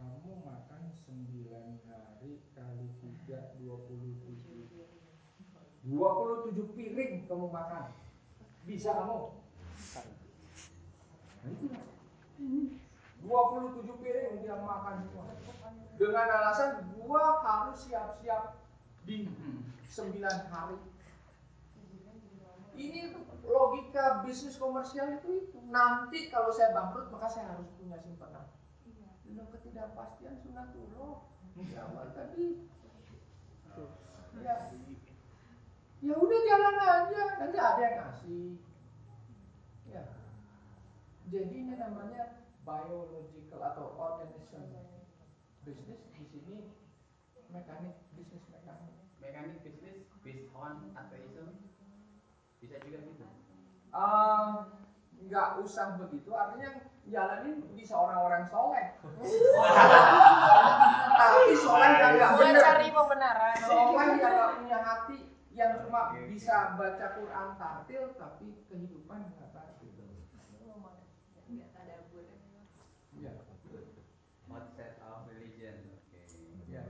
kamu makan 9 hari kali 3 27 27 piring kamu makan. Bisa kamu. Nah itu. 27 piring dia makan semua. Dengan alasan gua harus siap-siap di 9 hari. Ini logika bisnis komersial itu itu nanti kalau saya bangkrut maka saya harus punya simpanan. Dalam ketidakpastian sunatullah. Di awal tadi. Ya. Ya udah jalan aja nanti ada yang ngasih. Ya. Jadi ini namanya biological atau organism bisnis di sini mekanik bisnis mekanik. Mekanik bisnis based on atheism. Bisa juga gitu. Nggak usah begitu artinya jalanin bisa orang-orang soleh tapi soleh yang nggak benar Mencari pembenaran. soleh yang nggak punya hati yang cuma bisa baca Quran tartil tapi kehidupan nggak tartil Nggak tadabur. ya, What set of religion? Oke. ya.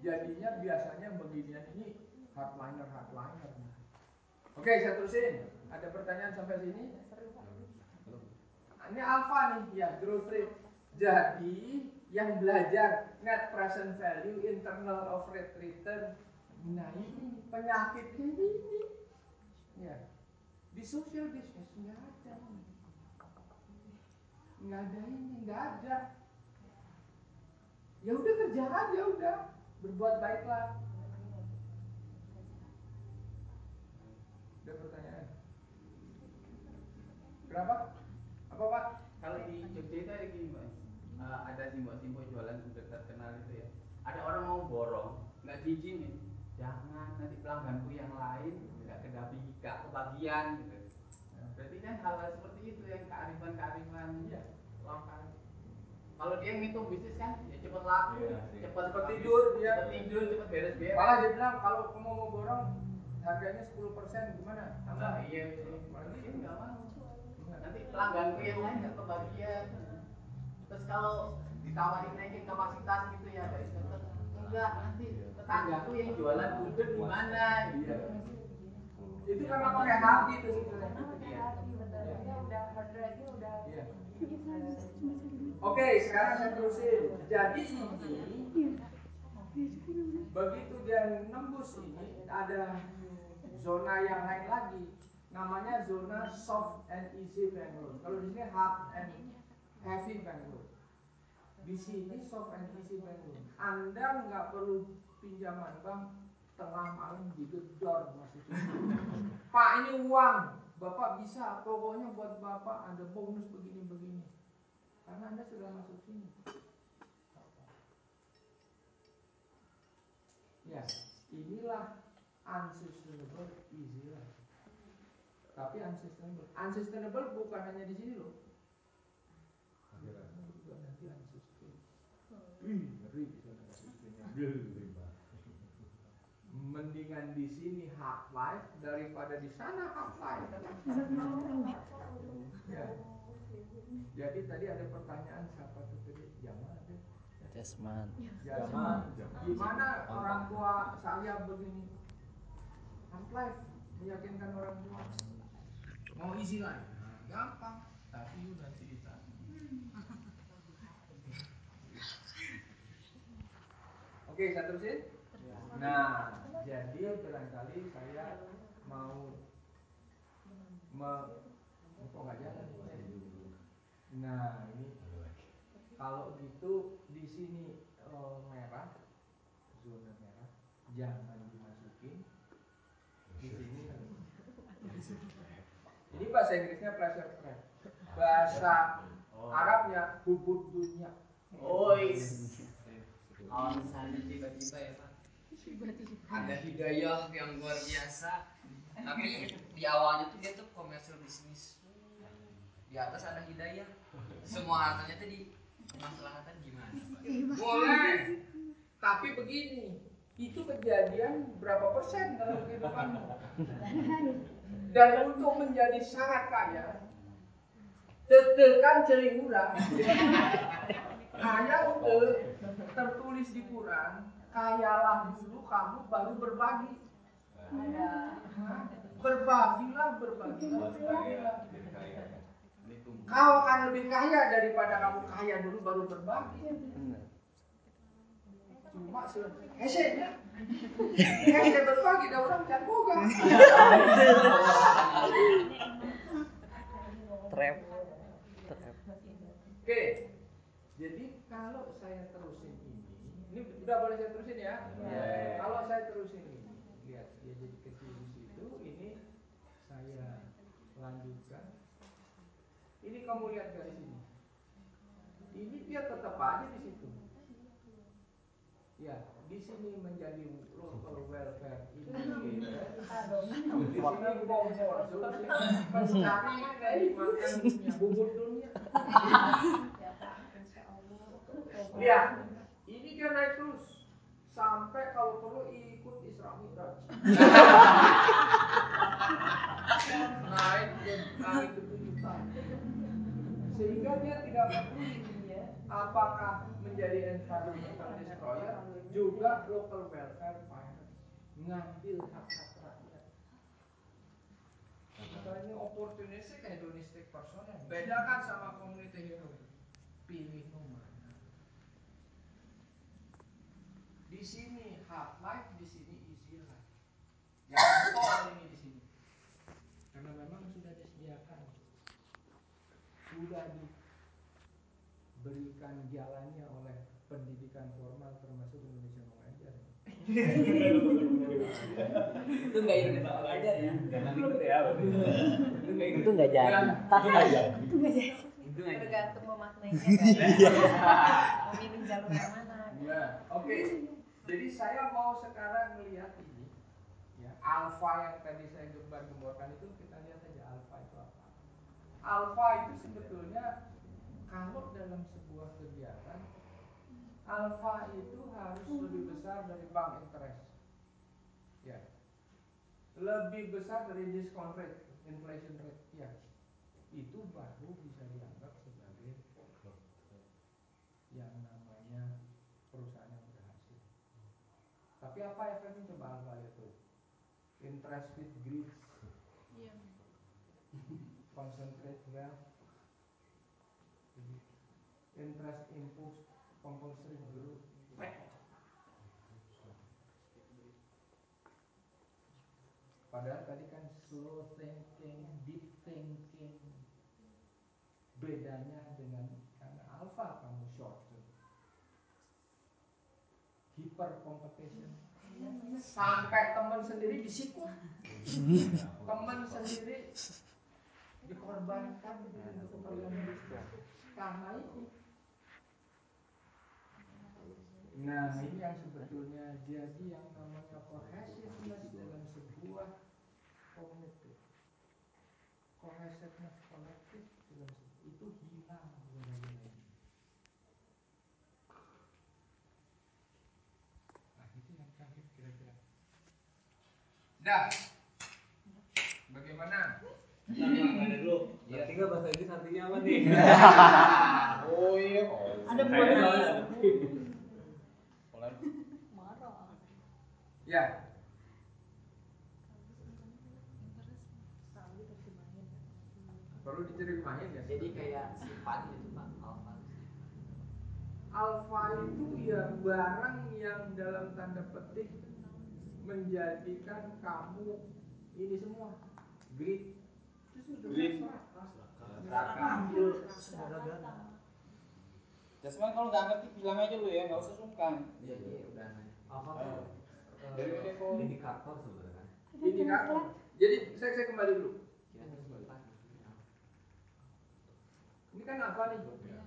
jadinya biasanya beginian ini hardliner hardliner oke saya terusin ada pertanyaan sampai sini? Ini alpha nih ya growth rate. Jadi yang belajar net present value internal of rate return nah ini penyakitnya ini ya. Di social business nggak ada. Nggak ada ini nggak ada. Ya udah kerja aja udah. Berbuat baiklah. Ada pertanyaan berapa apa pak Kalau di Jogja itu ada gini mbak, Eh, ada simbol-simbol jualan udah terkenal itu ya. Ada orang mau borong, nggak diizinin. Jangan nanti pelangganku yang lain nggak kedapi nggak kebagian gitu. Berarti kan hal-hal seperti itu yang kearifan-kearifan Iya. lokal. Kalau dia ngitung bisnis kan ya cepet laku, Iya. cepet Cepet tidur, dia. cepet tidur, cepet beres-beres. malah dia bilang kalau kamu mau borong harganya 10% gimana tambah Nah, iya, iya. Malah Dia nggak mau. Iya. nanti pelangganku yang lain nggak kebagian terus kalau ditawarin naikin kapasitas gitu ya dari dokter enggak nanti tetanggaku yang jualan gudeg gimana gitu Iya. itu karena pakai hati itu sebetulnya Karena pakai hati betul. Dia udah hard rate-nya udah Iya. Oke, sekarang saya terusin. Jadi ini begitu dia nembus ini ada zona yang lain lagi. Namanya zona soft and easy bank loan. Kalau di sini hard and heavy bank loan. Di sini soft and easy bank loan. Anda nggak perlu pinjaman bank tengah malam digedor masih Pak ini uang, Bapak bisa, pokoknya buat Bapak ada bonus begini-begini. Karena Anda sudah masuk sini. Ya, inilah unsustainable. Tapi unsustainable. Unsustainable bukan hanya di sini loh. Juga nanti unsustainable. Ih, ngeri di sana unsustainable. Mendingan di sini hard life daripada di sana hard life. Ya. Jadi tadi ada pertanyaan siapa tuh tadi? Jamal ada. Jasman Jamal. Gimana orang tua saya begini? Hard life meyakinkan orang tua. Mau isi life? Nah, gampang. Tapi you nanti ditanya. Oke, saya terusin. Nah, jadi barangkali saya mau me, kok nggak jalan? Nah, ini kalau gitu di sini eh, merah, zona merah, jangan dimasukin. Di sini ini bahasa Inggrisnya pressure trap. Bahasa Arabnya hubud dunia. oh kalau misalnya tiba-tiba ya pak ada hidayah yang luar biasa tapi di awalnya tuh dia tuh komersial bisnis di atas ada hidayah semua hartanya tuh di kemaslahatan gimana Pak? Boleh. Tapi begini, itu kejadian berapa persen dalam kehidupanmu? Dan untuk menjadi sangat kaya, tetekan ceri urang. Hanya untuk tertulis di Quran, kayalah dulu kamu baru berbagi. Berbagilah, berbagilah. Kau akan lebih kaya daripada kamu kaya dulu baru berbagi. Cuma hesenya. Hese berbagi, dah orang jangan boga. Trap. Oke. Jadi kalau saya terusin ini, ini udah boleh saya terusin ya? Iya. Kalau saya terusin ini, lihat dia jadi kecil di situ, ini saya lanjutkan. Ini kamu lihat garis ini. Ini dia tetap aja di situ. Ya, di sini menjadi local welfare indicator. Di sini zone, mencari dari makan dunia, bubur dunia. Lihat, ini dia naik terus sampai kalau perlu ikut Isra Mi'raj. naik ke langit ketujuh tadi. Sehingga dia tidak peduli apakah menjadi environmental destroyer juga local welfare finance ngambil hak-hak rakyat. Maka ini opportunistic hedonistic personal. Bedakan sama community hero. Pilih nomor. Di sini hard life, di sini easy life. Jangan tol ini di sini. Karena memang sudah disediakan. Sudah diberikan jalannya oleh pendidikan formal termasuk Indonesia mengajar. Itu nggak ingat aja ya. Jangan ikut ya. Itu nggak jadi. Itu nggak jadi. Itu nggak ingat. tergantung memaknainya kan memilih jalur yang mana Nah, oke. Jadi saya mau sekarang melihat ini, ya, alfa yang tadi saya gembar-gemborkan itu kita lihat aja alfa itu apa. Alfa itu sebetulnya kalau dalam sebuah kegiatan, alfa itu harus lebih besar dari bank interest. Ya. Lebih besar dari discount rate, inflation rate. Ya. Itu baru bisa dianggap sebagai yang namanya perusahaan yang berhasil. Tapi apa efeknya coba alfa tuh. Interest with greed, concentrate wealth, interest impulse, compulsory growth. Padahal tadi kan slow thinking, deep thinking. Bedanya dengan karena alpha kamu short term. Hyper competition. Sampai teman sendiri disikut. teman sendiri dikorbankan untuk keperluan. Karena itu. Nah ini yang sebetulnya jadi yang namanya cohesiveness dalam sebuah komunitas cohesiveness kolektif dalam se- itu hilang ini. Nah itu yang terakhir kira-kira. Dah. Bagaimana? Ada dulu. Iya. Bahasa Inggris artinya apa nih? Oh iya. ada buat Ya. Perlu diterjemahin ya. Jadi kayak sifat gitu pak, alfa. Alfa itu ya barang yang dalam tanda petik menjadikan kamu ini semua greed Greed. Serakah. Jasman kalau nggak ngerti bilang aja lu ya, nggak usah sungkan. Jadi udah Apa tuh? Dari kok? Indikator sebenarnya kan. Indikator. Jadi saya saya kembali dulu. kira sifat. Ini kan apa nih?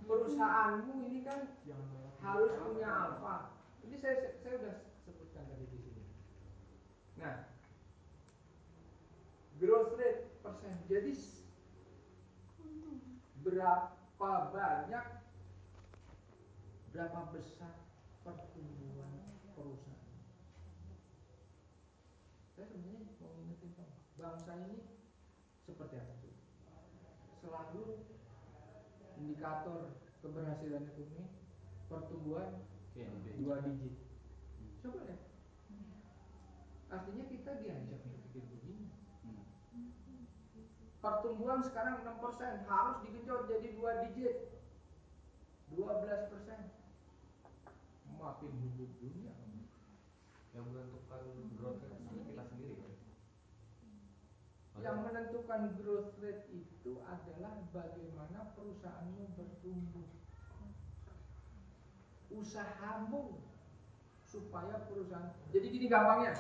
Perusahaanmu ini kan harus punya alfa. Ini saya saya, saya udah sebutkan tadi di sini. Nah, growth rate persen. Jadi berapa banyak berapa besar pertumbuhan perusahaan? Saya sebenarnya mau ngingetin kamu, bangsa ini seperti apa sih? Selalu indikator keberhasilan ekonomi pertumbuhan dua digit. Coba lihat. Artinya kita diajak berpikir begini. Pertumbuhan sekarang 6% harus digenjot jadi dua digit. 12 persen. Makin hidup dunia. yang menentukan growth rate itu kita sendiri kan Yang menentukan growth rate itu adalah bagaimana perusahaanmu bertumbuh. Usahamu supaya perusahaan. Jadi gini gampangnya.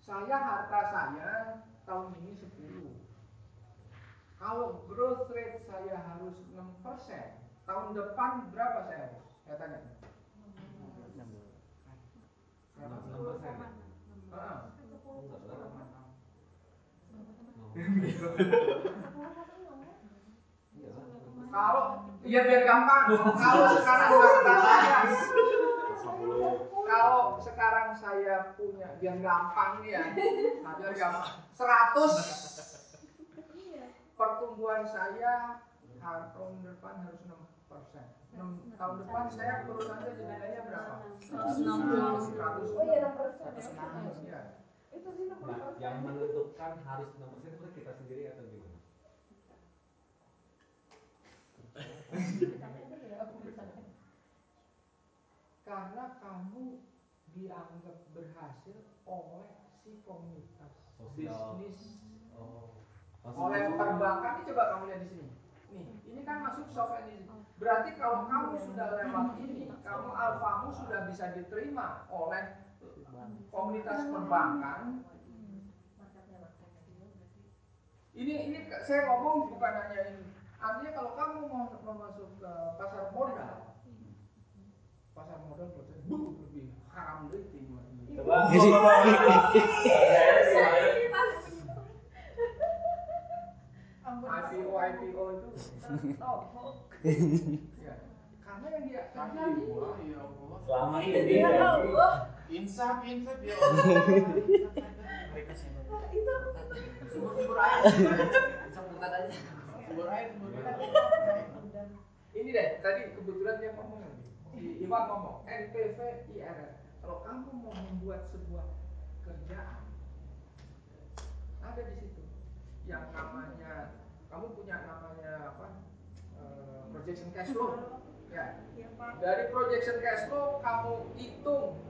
Saya harta saya tahun ini 10. Kalau growth rate saya harus 6%, tahun depan berapa saya harus? Saya tanya. Berapa? enam persen iya Kalau ya biar gampang. Kalau sekarang saya kalau sekarang saya punya biar gampang nih ya. Biar gampang. 100 pertumbuhan saya tahun depan harus 6 persen. tahun depan saya perusahaan saya nilainya berapa? 100 Oh iya 6%. 100 ya. Itu sih 6%. nah yang menentukan harus 6% itu kita sendiri atau gimana Karena kamu dianggap berhasil oleh si komunitas Sosial. bisnis oh oleh perbankan ini coba kamu lihat di sini. Nih, ini kan masuk soft ini. Berarti kalau kamu sudah lewat ini, kamu alfamu sudah bisa diterima oleh komunitas perbankan. Ini ini saya ngomong bukan hanya ini. Artinya kalau kamu mau, mau masuk ke pasar modal, pasar modal saya buh, lebih haram rating. IPO IPO itu ya karena yang dia karena Wah, ya Allah. Selamat Ya ini. Insaf, insaf ya Allah. Subur-subur air. Bisa bukan aja. Sumber air, sumber air. ini deh tadi kebetulan dia ngomong Iwan ngomong NPV IRR kalau kamu mau membuat sebuah kerjaan ada di situ yang namanya kamu punya namanya apa eh, projection cash flow ya Iya Pak. dari projection cash flow kamu hitung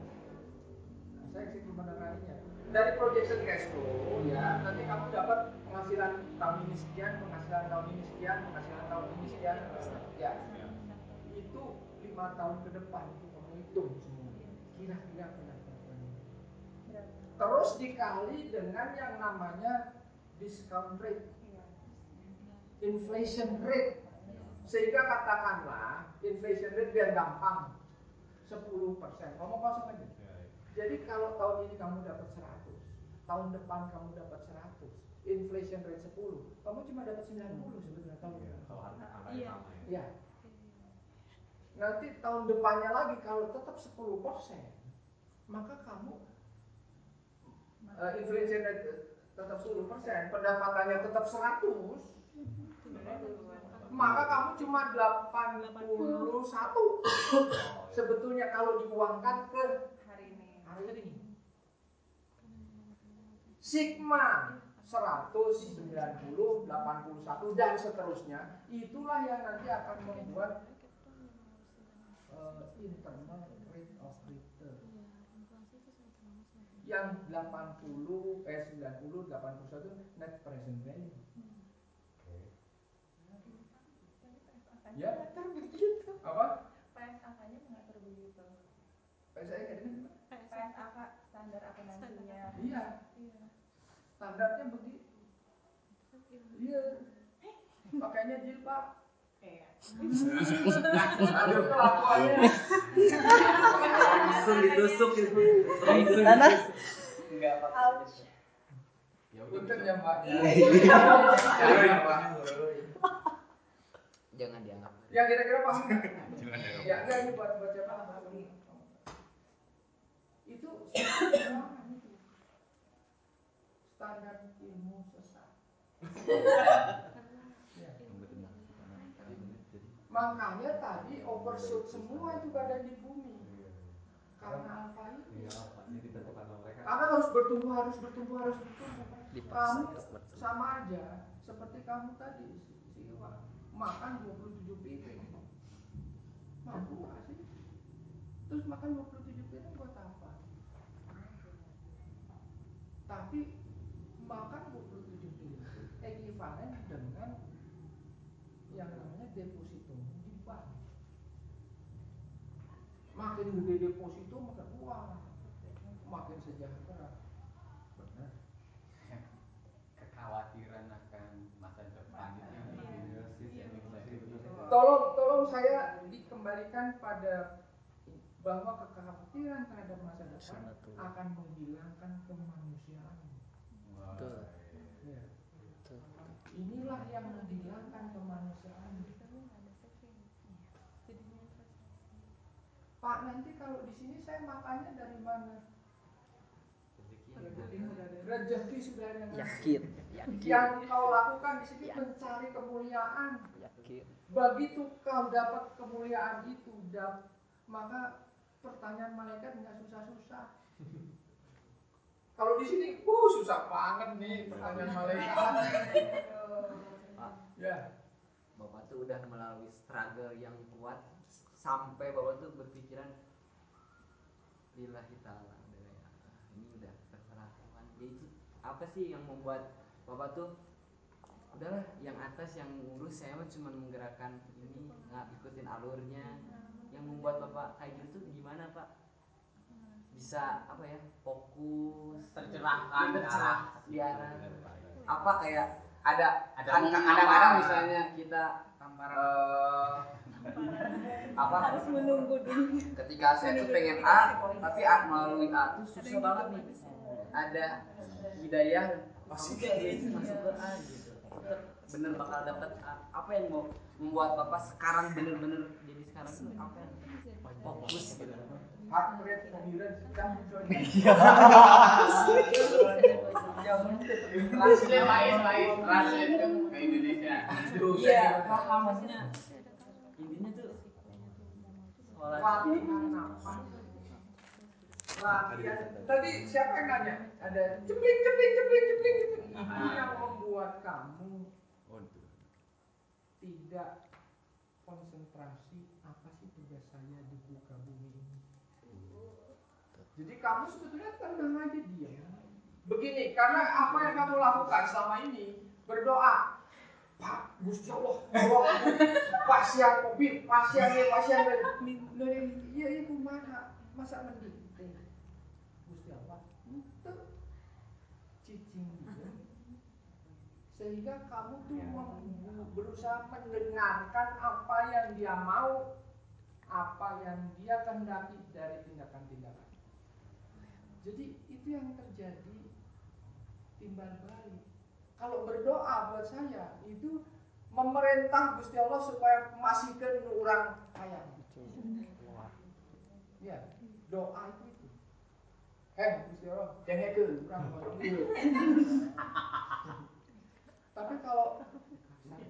dari projection cash flow ya nanti kamu dapat penghasilan tahun ini sekian penghasilan tahun ini sekian penghasilan tahun ini sekian eh, ya. Itu lima tahun ke depan itu kamu hitung semua kira-kira pendapatannya terus dikali dengan yang namanya discount rate. Inflation rate. Sehingga katakanlah inflation rate biar gampang. 10% ngomong kosong aja. Jadi kalau tahun ini kamu dapat 100 tahun depan kamu dapat 100 inflation rate 10 kamu cuma dapat 90 sebetulnya tahun Iya, depan kalau harga Iya. sama ya ya nanti tahun depannya lagi kalau tetap 10% maka kamu uh, inflation rate eh, tetap 10% pendapatannya tetap 100 maka kamu cuma 81 Oh, iya. sebetulnya kalau diuangkan ke sigma 190 81 dan seterusnya itulah yang nanti akan membuat uh, internal rate of return. Yang 80 eh 90 81 net present value. Oke. ya. Begitu apa? PSAK-nya mengatur begitu. Saya standar akuntansinya iya. Iya. Standarnya begitu. Iya. Pakainya jilbab. Iya. Kelakuannya Langsung ditusuk itu. ikutan ah Enggak apa-apa. ya udah. Punten bisa. ya mbak. Jangan dianggap. ya kira-kira paham? Jangan ya. ya enggak ini buat buat siapa? Itu standar itu ilmu sesat. Ya. Makanya tadi overshoot semua itu keadaan di bumi. Karena apa dibentuk karena harus bertumbuh, harus bertumbuh, harus bertumbuh. Kamu sama aja seperti kamu tadi si Iwa makan 27 piring. Mampu gak sih? Terus makan 27 piring buat apa? Tapi makan 27 piring ekivalen dengan yang namanya deposito di bank. Makin gede deposito makin wah, makin sejahtera. Benar. kekhawatiran akan masa depan itu Iya Iya, benar. Tolong, tolong saya dikembalikan pada bahwa kekhawatiran terhadap masa depan akan menghilangkan kemanusiaan. Betul. Ya. Betul. Inilah yang menghilangkan kemanusiaan. Pak, nanti kalau di sini saya makannya dari mana? Rezeki sudah ada. Yakin, yakin, Yang kau lakukan di sini mencari kemuliaan. yakin. Begitu kau dapat kemuliaan itu, dap- maka pertanyaan malaikat nggak susah-susah. Kalau di sini, uh susah banget nih pertanyaan malaikat. Pak, Ya, Bapak tuh udah melalui struggle yang kuat sampai Bapak tuh berpikiran lillahi ta'ala ya, ini udah terserah Tuhan. Ya itu apa sih yang membuat Bapak tuh udahlah yang atas yang ngurus saya mah cuma menggerakkan ini nggak ikutin alurnya. Yang membuat Bapak kayak gitu tuh gimana Pak? Bisa apa ya fokus tercerahkan tercerah di arah Benar. apa kayak ada Ada kadang-kadang misalnya kita eh apa? Harus menunggu dulu. Ketika saya tuh pengen A tapi A melalui A tuh susah banget nih. ada hidayah masuk ke masuk ke A gitu. Bener bakal dapet A. Apa yang mau membuat bapak sekarang bener-bener jadi sekarang? Tuh apa yang fokus gitu? Heart rate pembiran sedang coy. Translate lain lain translate ke ke Indonesia. iya paham maksudnya Latihan. Latihan. Tadi siapa yang nanya? Ada cepling cepling cepling gitu. Itu yang membuat kamu tidak konsentrasi apa sih tugas saya di muka bumi ini. Jadi kamu sebetulnya tenang aja dia. Begini, karena apa yang kamu lakukan selama ini berdoa. Pak, Gusti Allah, aku. pasien COVID, pasien ini, pasien ini. Dari iya itu mana? Masa mending? Gusti Allah, itu cicing. Sehingga kamu tuh mem- berusaha mendengarkan apa yang dia mau, apa yang dia kehendaki dari tindakan-tindakan. Jadi itu yang terjadi timbal balik. Kalau berdoa buat saya itu memerintah Gusti Allah supaya masihkan orang kaya. Ya, doa itu itu. Heh, Gusti Allah, urang masuk dulu. Tapi kalau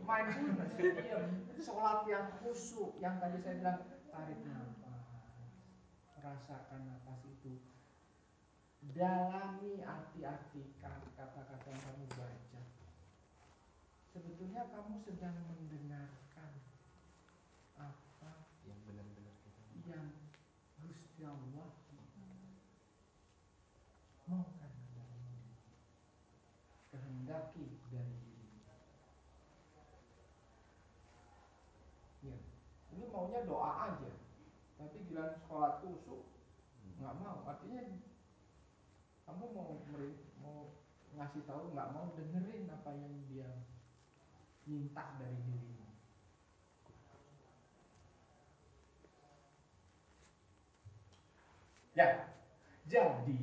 mindfulness, diam, sholat yang khusyuk, yang tadi saya bilang tarik nafas, rasakan nafas itu, dalami arti-arti kata-kata yang kamu baca. Sebetulnya kamu sedang mendengarkan apa yang benar-benar kita yang Gusti Allah maukan dari kehendaki dari diri. Ya, ini maunya doa aja, tapi gila sholat khusyuk nggak mau. Artinya kamu mau mau ngasih tahu nggak mau dengerin apa yang minta dari dirimu. Ya, jadi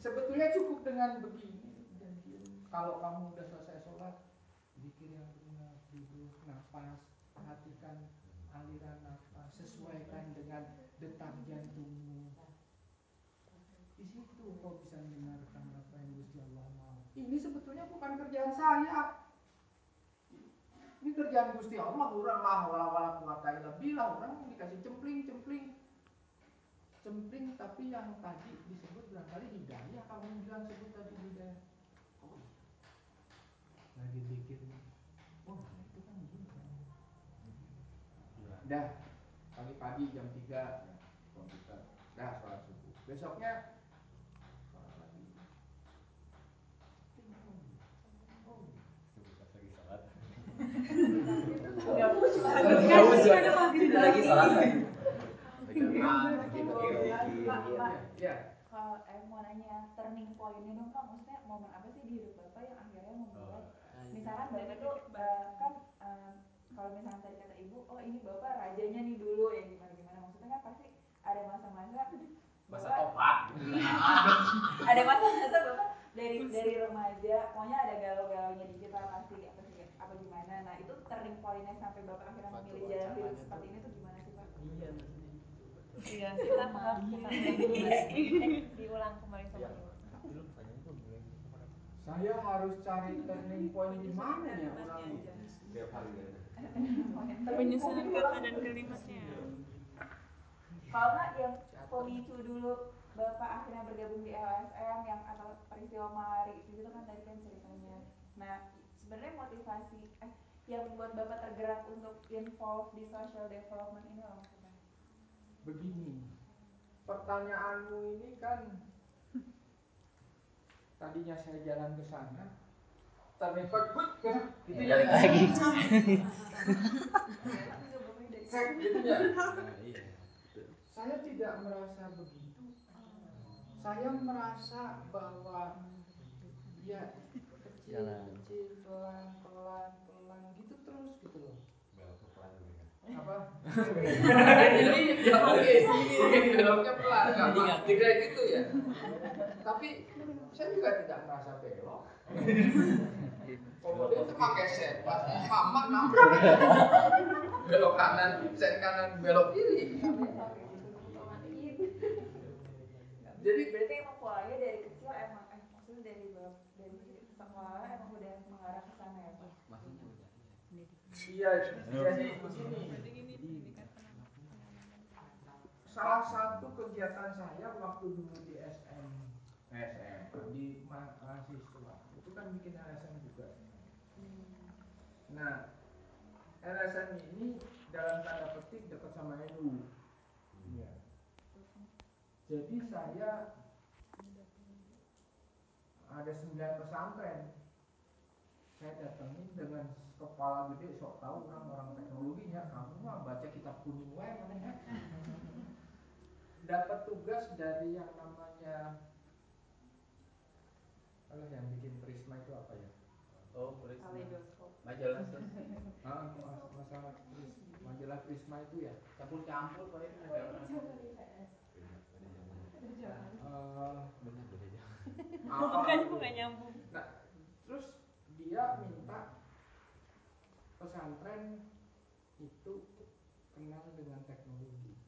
sebetulnya cukup dengan begini. Jadi kalau kamu udah selesai sholat, zikir yang benar, duduk, nafas, perhatikan aliran nafas, sesuaikan dengan detak jantungmu. Di situ kau bisa mendengarkan apa yang Gusti Allah mau. ini sebetulnya bukan kerjaan saya. Ini kerjaan Gusti Allah, orang lah wala wala quwata illa billah, orang dikasih cempling cempling. Tapi yang tadi disebut barangkali hidayah kamu bilang sebut tadi hidayah. Oh iya. Lagi bikin wah itu kan gini dah pagi-pagi jam 3 ya, komputer. Dah sholat subuh. Besoknya sholat lagi oh iya lagi salat Nggak push Nggak push, ya. Itu ya kalau eh mau nanya turning point-nya dong Pak, maksudnya momen apa sih di hidup Bapak yang akhirnya membuat misalkan Bapak tuh kan kalau misalkan tadi kata Ibu, oh ini Bapak rajanya nih dulu yang gimana-gimana maksudnya kan pasti ada masa-masa Masa tobat. ada masa-masa Bapak dari dari remaja, pokoknya ada galau-galaunya dikit lah pasti apa sih apa gimana. Nah, itu turning point-nya sampai Bapak akhirnya memilih jalan hidup seperti ini tuh gimana sih Pak? iya maksudnya itu Iya, kita maaf kita ulang kembali. Eh, diulang kembali sama ibu. mulai ke mana? Saya harus cari turning point di mana ya orang? Tiap hari kan Penyusunan kata dan kalimatnya. Kalau nggak yang pemicu dulu Bapak akhirnya bergabung di LSM yang atau peristiwa Malari itu gitu kan tadi kan ceritanya. Nah, sebenarnya motivasi eh yang membuat Bapak tergerak untuk involve di social development ini loh begini. Pertanyaanmu ini kan tadinya saya jalan ke sana wih, ke gitu ya lagi. Gitu ya nah iya. Betul saya tidak merasa begitu. Saya merasa bahwa ya kecil Jalan. kecil pelan pelan pelan gitu terus gitu loh beloknya pelan gitu kan apa? Jadi ya oke, mungkin beloknya pelan, nggak- nggak dikira gitu ya. tapi saya juga tidak merasa belok. Kemudian itu pakai set pas mama nabrak Belok kanan, sen kanan, belok kiri. Jadi berarti emang polanya dari kecil emang eh maksudnya dari bab dari sekolah emang udah mengarah ke sana ya Pak. maksudnya udah iya iya. Jadi begini salah satu kegiatan saya waktu dulu di SM SM di ma- mahasiswa. Itu kan bikin LSM juga. Nah LSM ini dalam tanda petik dekat sama NU Iya. jadi saya ada sembilan pesantren. Saya datengin dengan kepala gede sok tahu orang orang teknologinya. Kamu mah baca kitab kuning wae mana ya dapat tugas dari yang namanya Alah yang bikin Prisma itu apa ya? Oh. Kaleidoskop. Majalah. Ah, mas- masalah Pris, majalah Prisma itu ya. Campur-campur pak itu jangan Eh, benar apa? Bukan bukan nyambung. Nah, terus dia minta pesantren itu kenal dengan teknologi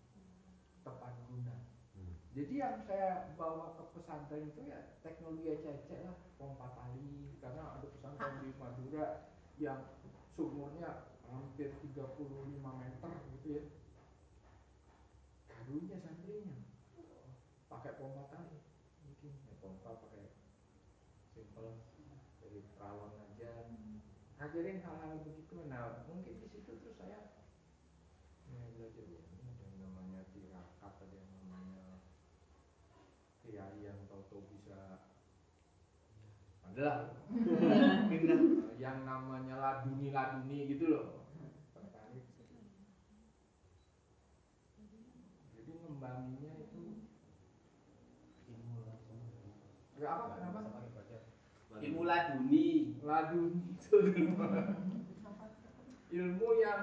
tepat guna. Hmm. Jadi yang saya bawa ke pesantren itu ya teknologi ecek lah, pompa tali karena ada pesantren di Madura yang sumurnya hampir 35 meter gitu ya. Karunya santrinya pakai pompa tali. Bikin ya pompa pakai simple dari peralon aja. Ngajarin hal-hal begitu. Nah mungkin di situ terus saya ya belajar ya ini ada yang namanya tirakat ada yang namanya kiai yang tahu-tahu bisa adalah. Yang namanya laduni laduni gitu loh. Jadi ngembanginnya itu ilmu ya apa kenapa? Ilmu laduni. laduni. Itu ilmu yang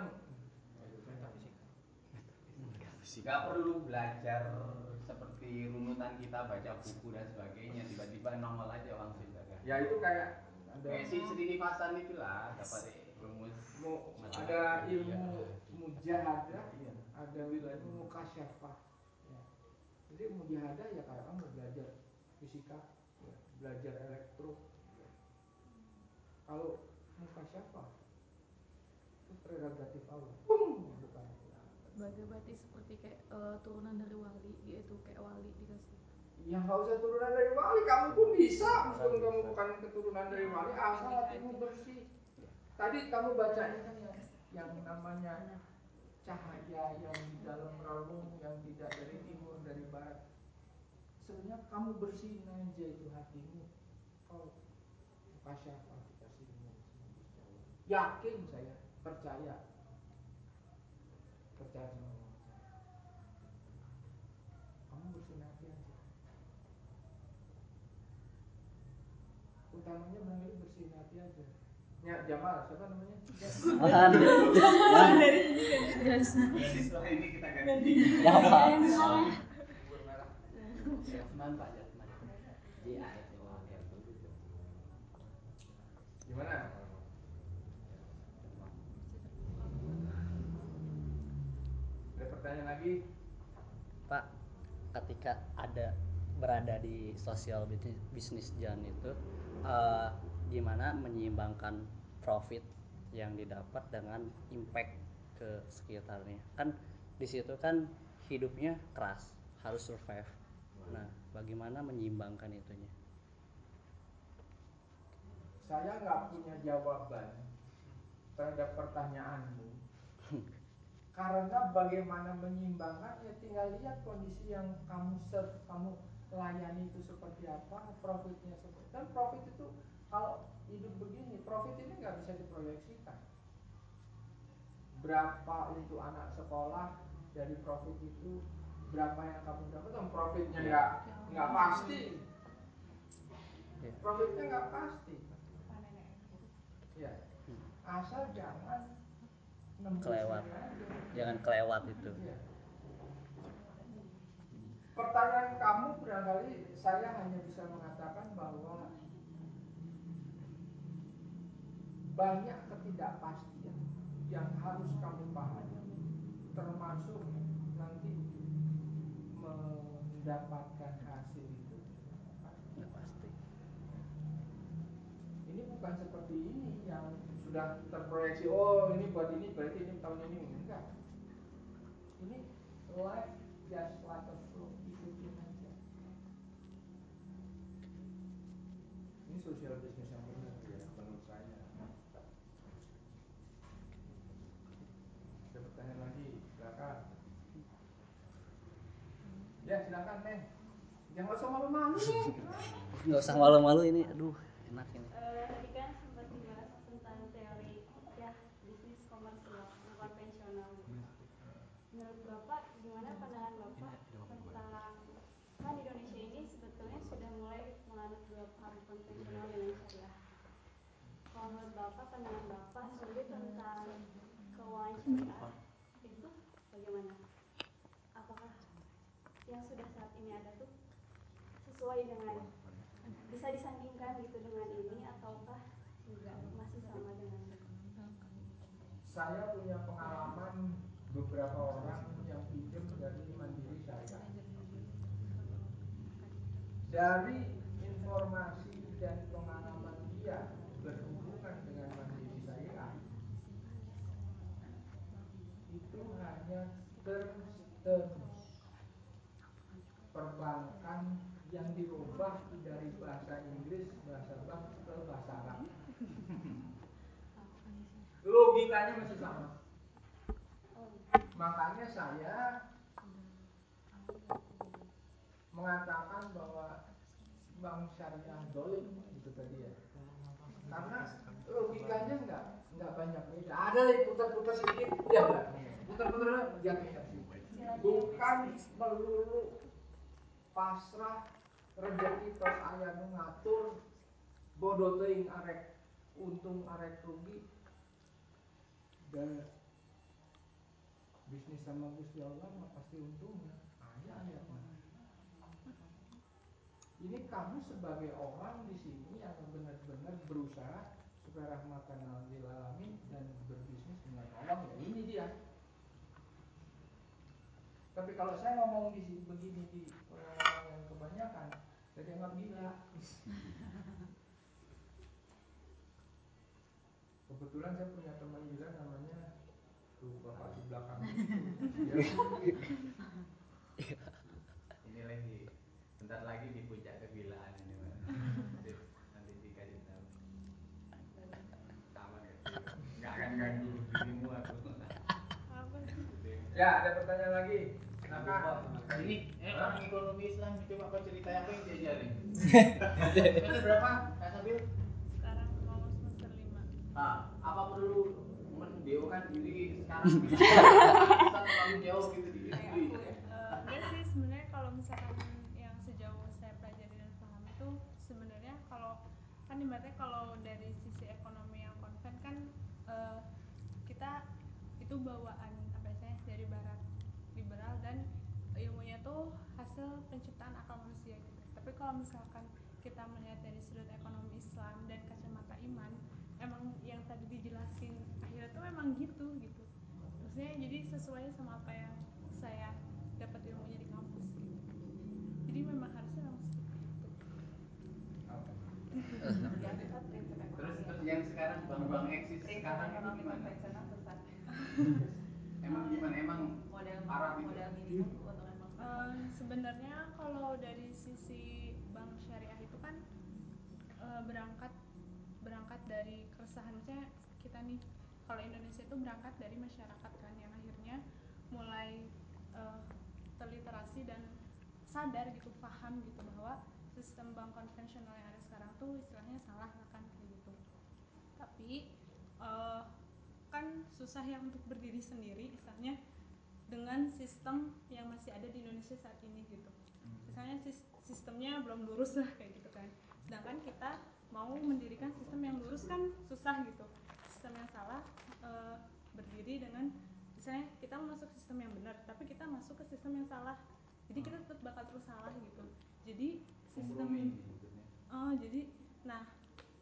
Gak perlu belajar seperti runutan kita baca buku dan sebagainya. Tiba-tiba nongol aja langsung. Ya itu kayak ada Kayak si Sri Nivasan itulah dapat rumus mu- Masalah ada ilmu mujahadah ada ilmu mukasyafah ya. jadi mujahadah ya kayak kamu belajar fisika ya, belajar elektro ya. kalau muka siapa itu prerogatif Allah bukan Berarti berarti seperti kayak eh, turunan dari wali gitu, kayak wali dikasih. Ya nggak usah turunan dari wali, kamu pun bisa meskipun kamu bukan keturunan dari wali, asal hatimu bersih. Tadi kamu baca ini yang, yang namanya cahaya yang di dalam relung yang tidak dari timur dari barat. Sebenarnya kamu bersihin aja itu hatimu. Oh, muka siapa dikasih ilmu Yakin saya, percaya, percaya sama Allah. Kamu bersihin hati aja. Utamanya barangkali bersihin hati aja ya Jamal siapa namanya Mahan. Setelah ini kita ganti. Jasman Pak Jasman. N. gimana ada pertanyaan lagi Pak, ketika ada berada di sosial bisnis- jalan itu, eh, gimana menyeimbangkan profit yang didapat dengan impact ke sekitarnya? Kan di situ kan hidupnya keras, harus survive. Nah, bagaimana menyeimbangkan itunya? saya nggak punya jawaban terhadap pertanyaanmu karena bagaimana menyimbangkan ya tinggal lihat kondisi yang kamu serve kamu layani itu seperti apa profitnya seperti dan profit itu kalau hidup begini profit ini nggak bisa diproyeksikan berapa untuk anak sekolah dari profit itu berapa yang kamu dapat dan profitnya nggak nggak pasti Ya. profitnya nggak pasti ya asal jangan Kelewat. Jangan kelewat itu. Iya. Pertanyaan kamu barangkali saya hanya bisa mengatakan bahwa banyak ketidakpastian yang harus kamu pahami termasuk nanti mendapatkan hasil itu Nggak pasti. ini bukan seperti ini yang sudah terproyeksi oh ini buat ini berarti ini tahun ini enggak ini life just like a flow ikutin aja ini social business yang benar ya menurut saya. Ada pertanyaan lagi silakan. Ya silakan neng. Jangan usah malu-malu. Nggak usah malu-malu ini, aduh enak ini. Eh, tadi kan sempat dibahas tentang teori ya bisnis komersial yang konvensional gitu. Menurut Bapak gimana pandangan Bapak tentang kan di Indonesia ini sebetulnya sudah mulai menganut dua paham konvensional dengan syariah. Kalau menurut Bapak pandangan Bapak sendiri tentang syariah itu bagaimana? Apakah yang sudah saat ini ada tuh sesuai dengan bisa disandingkan gitu dengan ini ataukah enggak masih sama dengan saya punya pengalaman beberapa orang yang pinjam dari Mandiri Syariah. Dari informasi dan pengalaman dia berhubungan dengan Mandiri Syariah itu hanya terms-terms perbankan yang dirubah dari bahasa Inggris, bahasa bank ke bahasa Arab. Logikanya masih sama. Makanya saya mengatakan bahwa bank syariah dolim itu tadi ya. Karena logikanya nggak nggak banyak beda. Ada lagi putar-putar sedikit, ya. Putar-putar jatuh. Bukan melulu pasrah rezeki tos aya nu ngatur bodoh teuing arek untung arek rugi dan bisnis sama Gusti Allah mah pasti untungnya. Aya ayatnya ini kamu sebagai orang di sini yang benar-benar berusaha supaya rahmatan lil alamin dan berbisnis dengan Allah ya ini dia. Tapi kalau saya ngomong di sini begini di orang yang kebanyakan saya dianggap gila. Kebetulan saya punya teman juga namanya tuh bapak di belakang itu dia ini lagi bentar lagi di puncak kegilaan ini Mas. Sip, nanti dikasih tahu aman ya nggak akan ganggu dirimu aku Ya, ada pertanyaan lagi. Silakan. Ini eh orang ekonomi Islam coba kau cerita apa yang diajarin? Semester berapa? Kak Sabil? sekarang mau semester lima Ah, apa perlu mendeokan diri sekarang? Jauh gitu. Di kayak SD. aku ya Eh, enggak sih sebenarnya kalau misalkan yang sejauh saya pelajari dan paham itu sebenarnya kalau kan ibaratnya kalau dari sisi ekonomi yang konven kan eh, kita itu bawaan apa ya dari barat liberal dan ilmunya tuh hasil penciptaan akal manusia gitu. Tapi kalau misalkan kita melihat dari sudut ekonomi Islam dan kacamata iman emang yang tadi dijelasin akhirnya tuh memang gitu gitu maksudnya jadi sesuai sama apa yang saya dapat ilmunya di kampus gitu. Jadi memang harusnya memang seperti itu. Terus terus yang sekarang bang bang eksis sekarang ini ekonomi gimana emang gimana? Emang model parah gitu? model minimum keuntungan maksimal Eh, sebenarnya kalau dari sisi bank syariah itu kan eh, berangkat berangkat dari keresahan. Misalnya kita nih kalau Indonesia itu berangkat dari masyarakat mulai eh, terliterasi dan sadar gitu paham gitu bahwa sistem bank konvensional yang ada sekarang tuh istilahnya salah lah kan kayak gitu. Tapi eh, kan susah ya untuk berdiri sendiri misalnya dengan sistem yang masih ada di Indonesia saat ini gitu. Misalnya sis- sistemnya belum lurus lah kayak gitu kan. Sedangkan kita mau mendirikan sistem yang lurus kan susah gitu. Sistem yang salah eh, berdiri dengan misalnya kita masuk sistem yang benar tapi kita masuk ke sistem yang salah. Jadi kita tetap bakal terus salah gitu. Jadi sistem Oh, jadi nah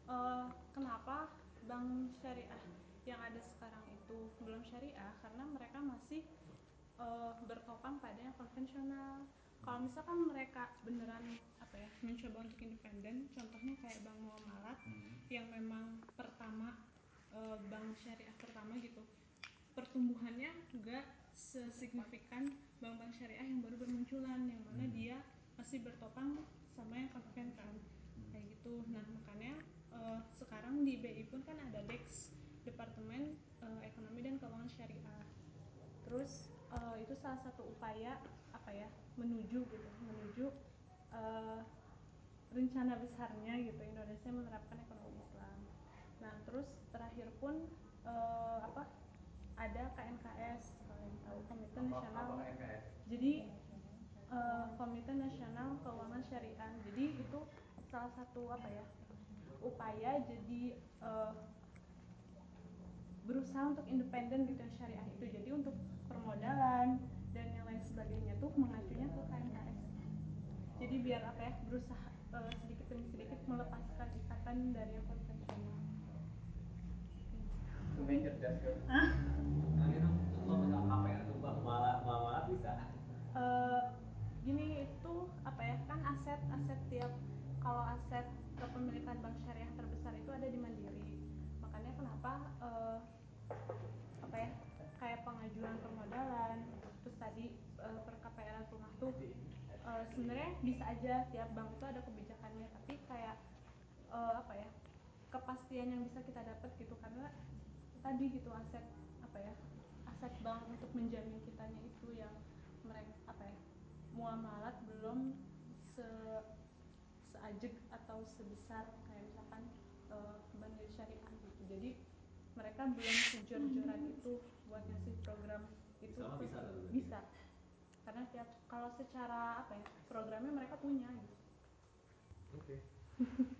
eh, kenapa bank syariah yang ada sekarang itu belum syariah? Karena mereka masih eh, bertopang pada yang konvensional. Kalau misalkan mereka beneran apa ya mencoba untuk independen, contohnya kayak Bank Muamalat yang memang pertama eh, bank syariah pertama gitu, pertumbuhannya enggak sesignifikan bank-bank syariah yang baru bermunculan, yang mana dia masih bertopang sama yang konven kan kayak gitu. Nah makanya eh, sekarang di BI pun kan ada DEX Departemen eh, Ekonomi dan Keuangan Syariah. Terus eh, itu salah satu upaya apa ya menuju gitu menuju eh, rencana besarnya gitu. Indonesia menerapkan ekonomi Islam. Nah terus terakhir pun eh, apa ada KNKS kalau yang tahu Komite Nasional jadi eh, Komite Nasional Keuangan Syariah. Jadi itu salah satu apa ya upaya jadi eh, berusaha untuk independen gitu yang syariah itu. Jadi untuk permodalan dan yang lain sebagainya tuh mengacunya ke KNKS. Jadi biar apa ya berusaha eh, sedikit demi sedikit melepaskan ikatan dari yang. Tumben cerdas kan Nah itu kalau misalnya KPR tuh malah malah bisa. Eh, gini itu apa ya? Kan aset aset tiap kalau aset kepemilikan bank syariah terbesar itu ada di Mandiri. Makanya kenapa eh, apa ya? Kayak pengajuan permodalan terus tadi eh, per KPR rumah tuh eh, sebenarnya bisa aja tiap bank itu ada kebijakannya. Tapi kayak eh, apa ya? Kepastian yang bisa kita dapat gitu. Karena tadi gitu aset apa ya aset bank untuk menjamin kitanya itu yang mereka apa ya muamalat belum se seajek atau sebesar kayak misalkan eh, Mandiri Syariah gitu. Jadi mereka belum sejor-joran itu buat ngasih program itu bisa lah berarti. bisa. Karena tiap kalau secara apa ya programnya mereka punya gitu. Oke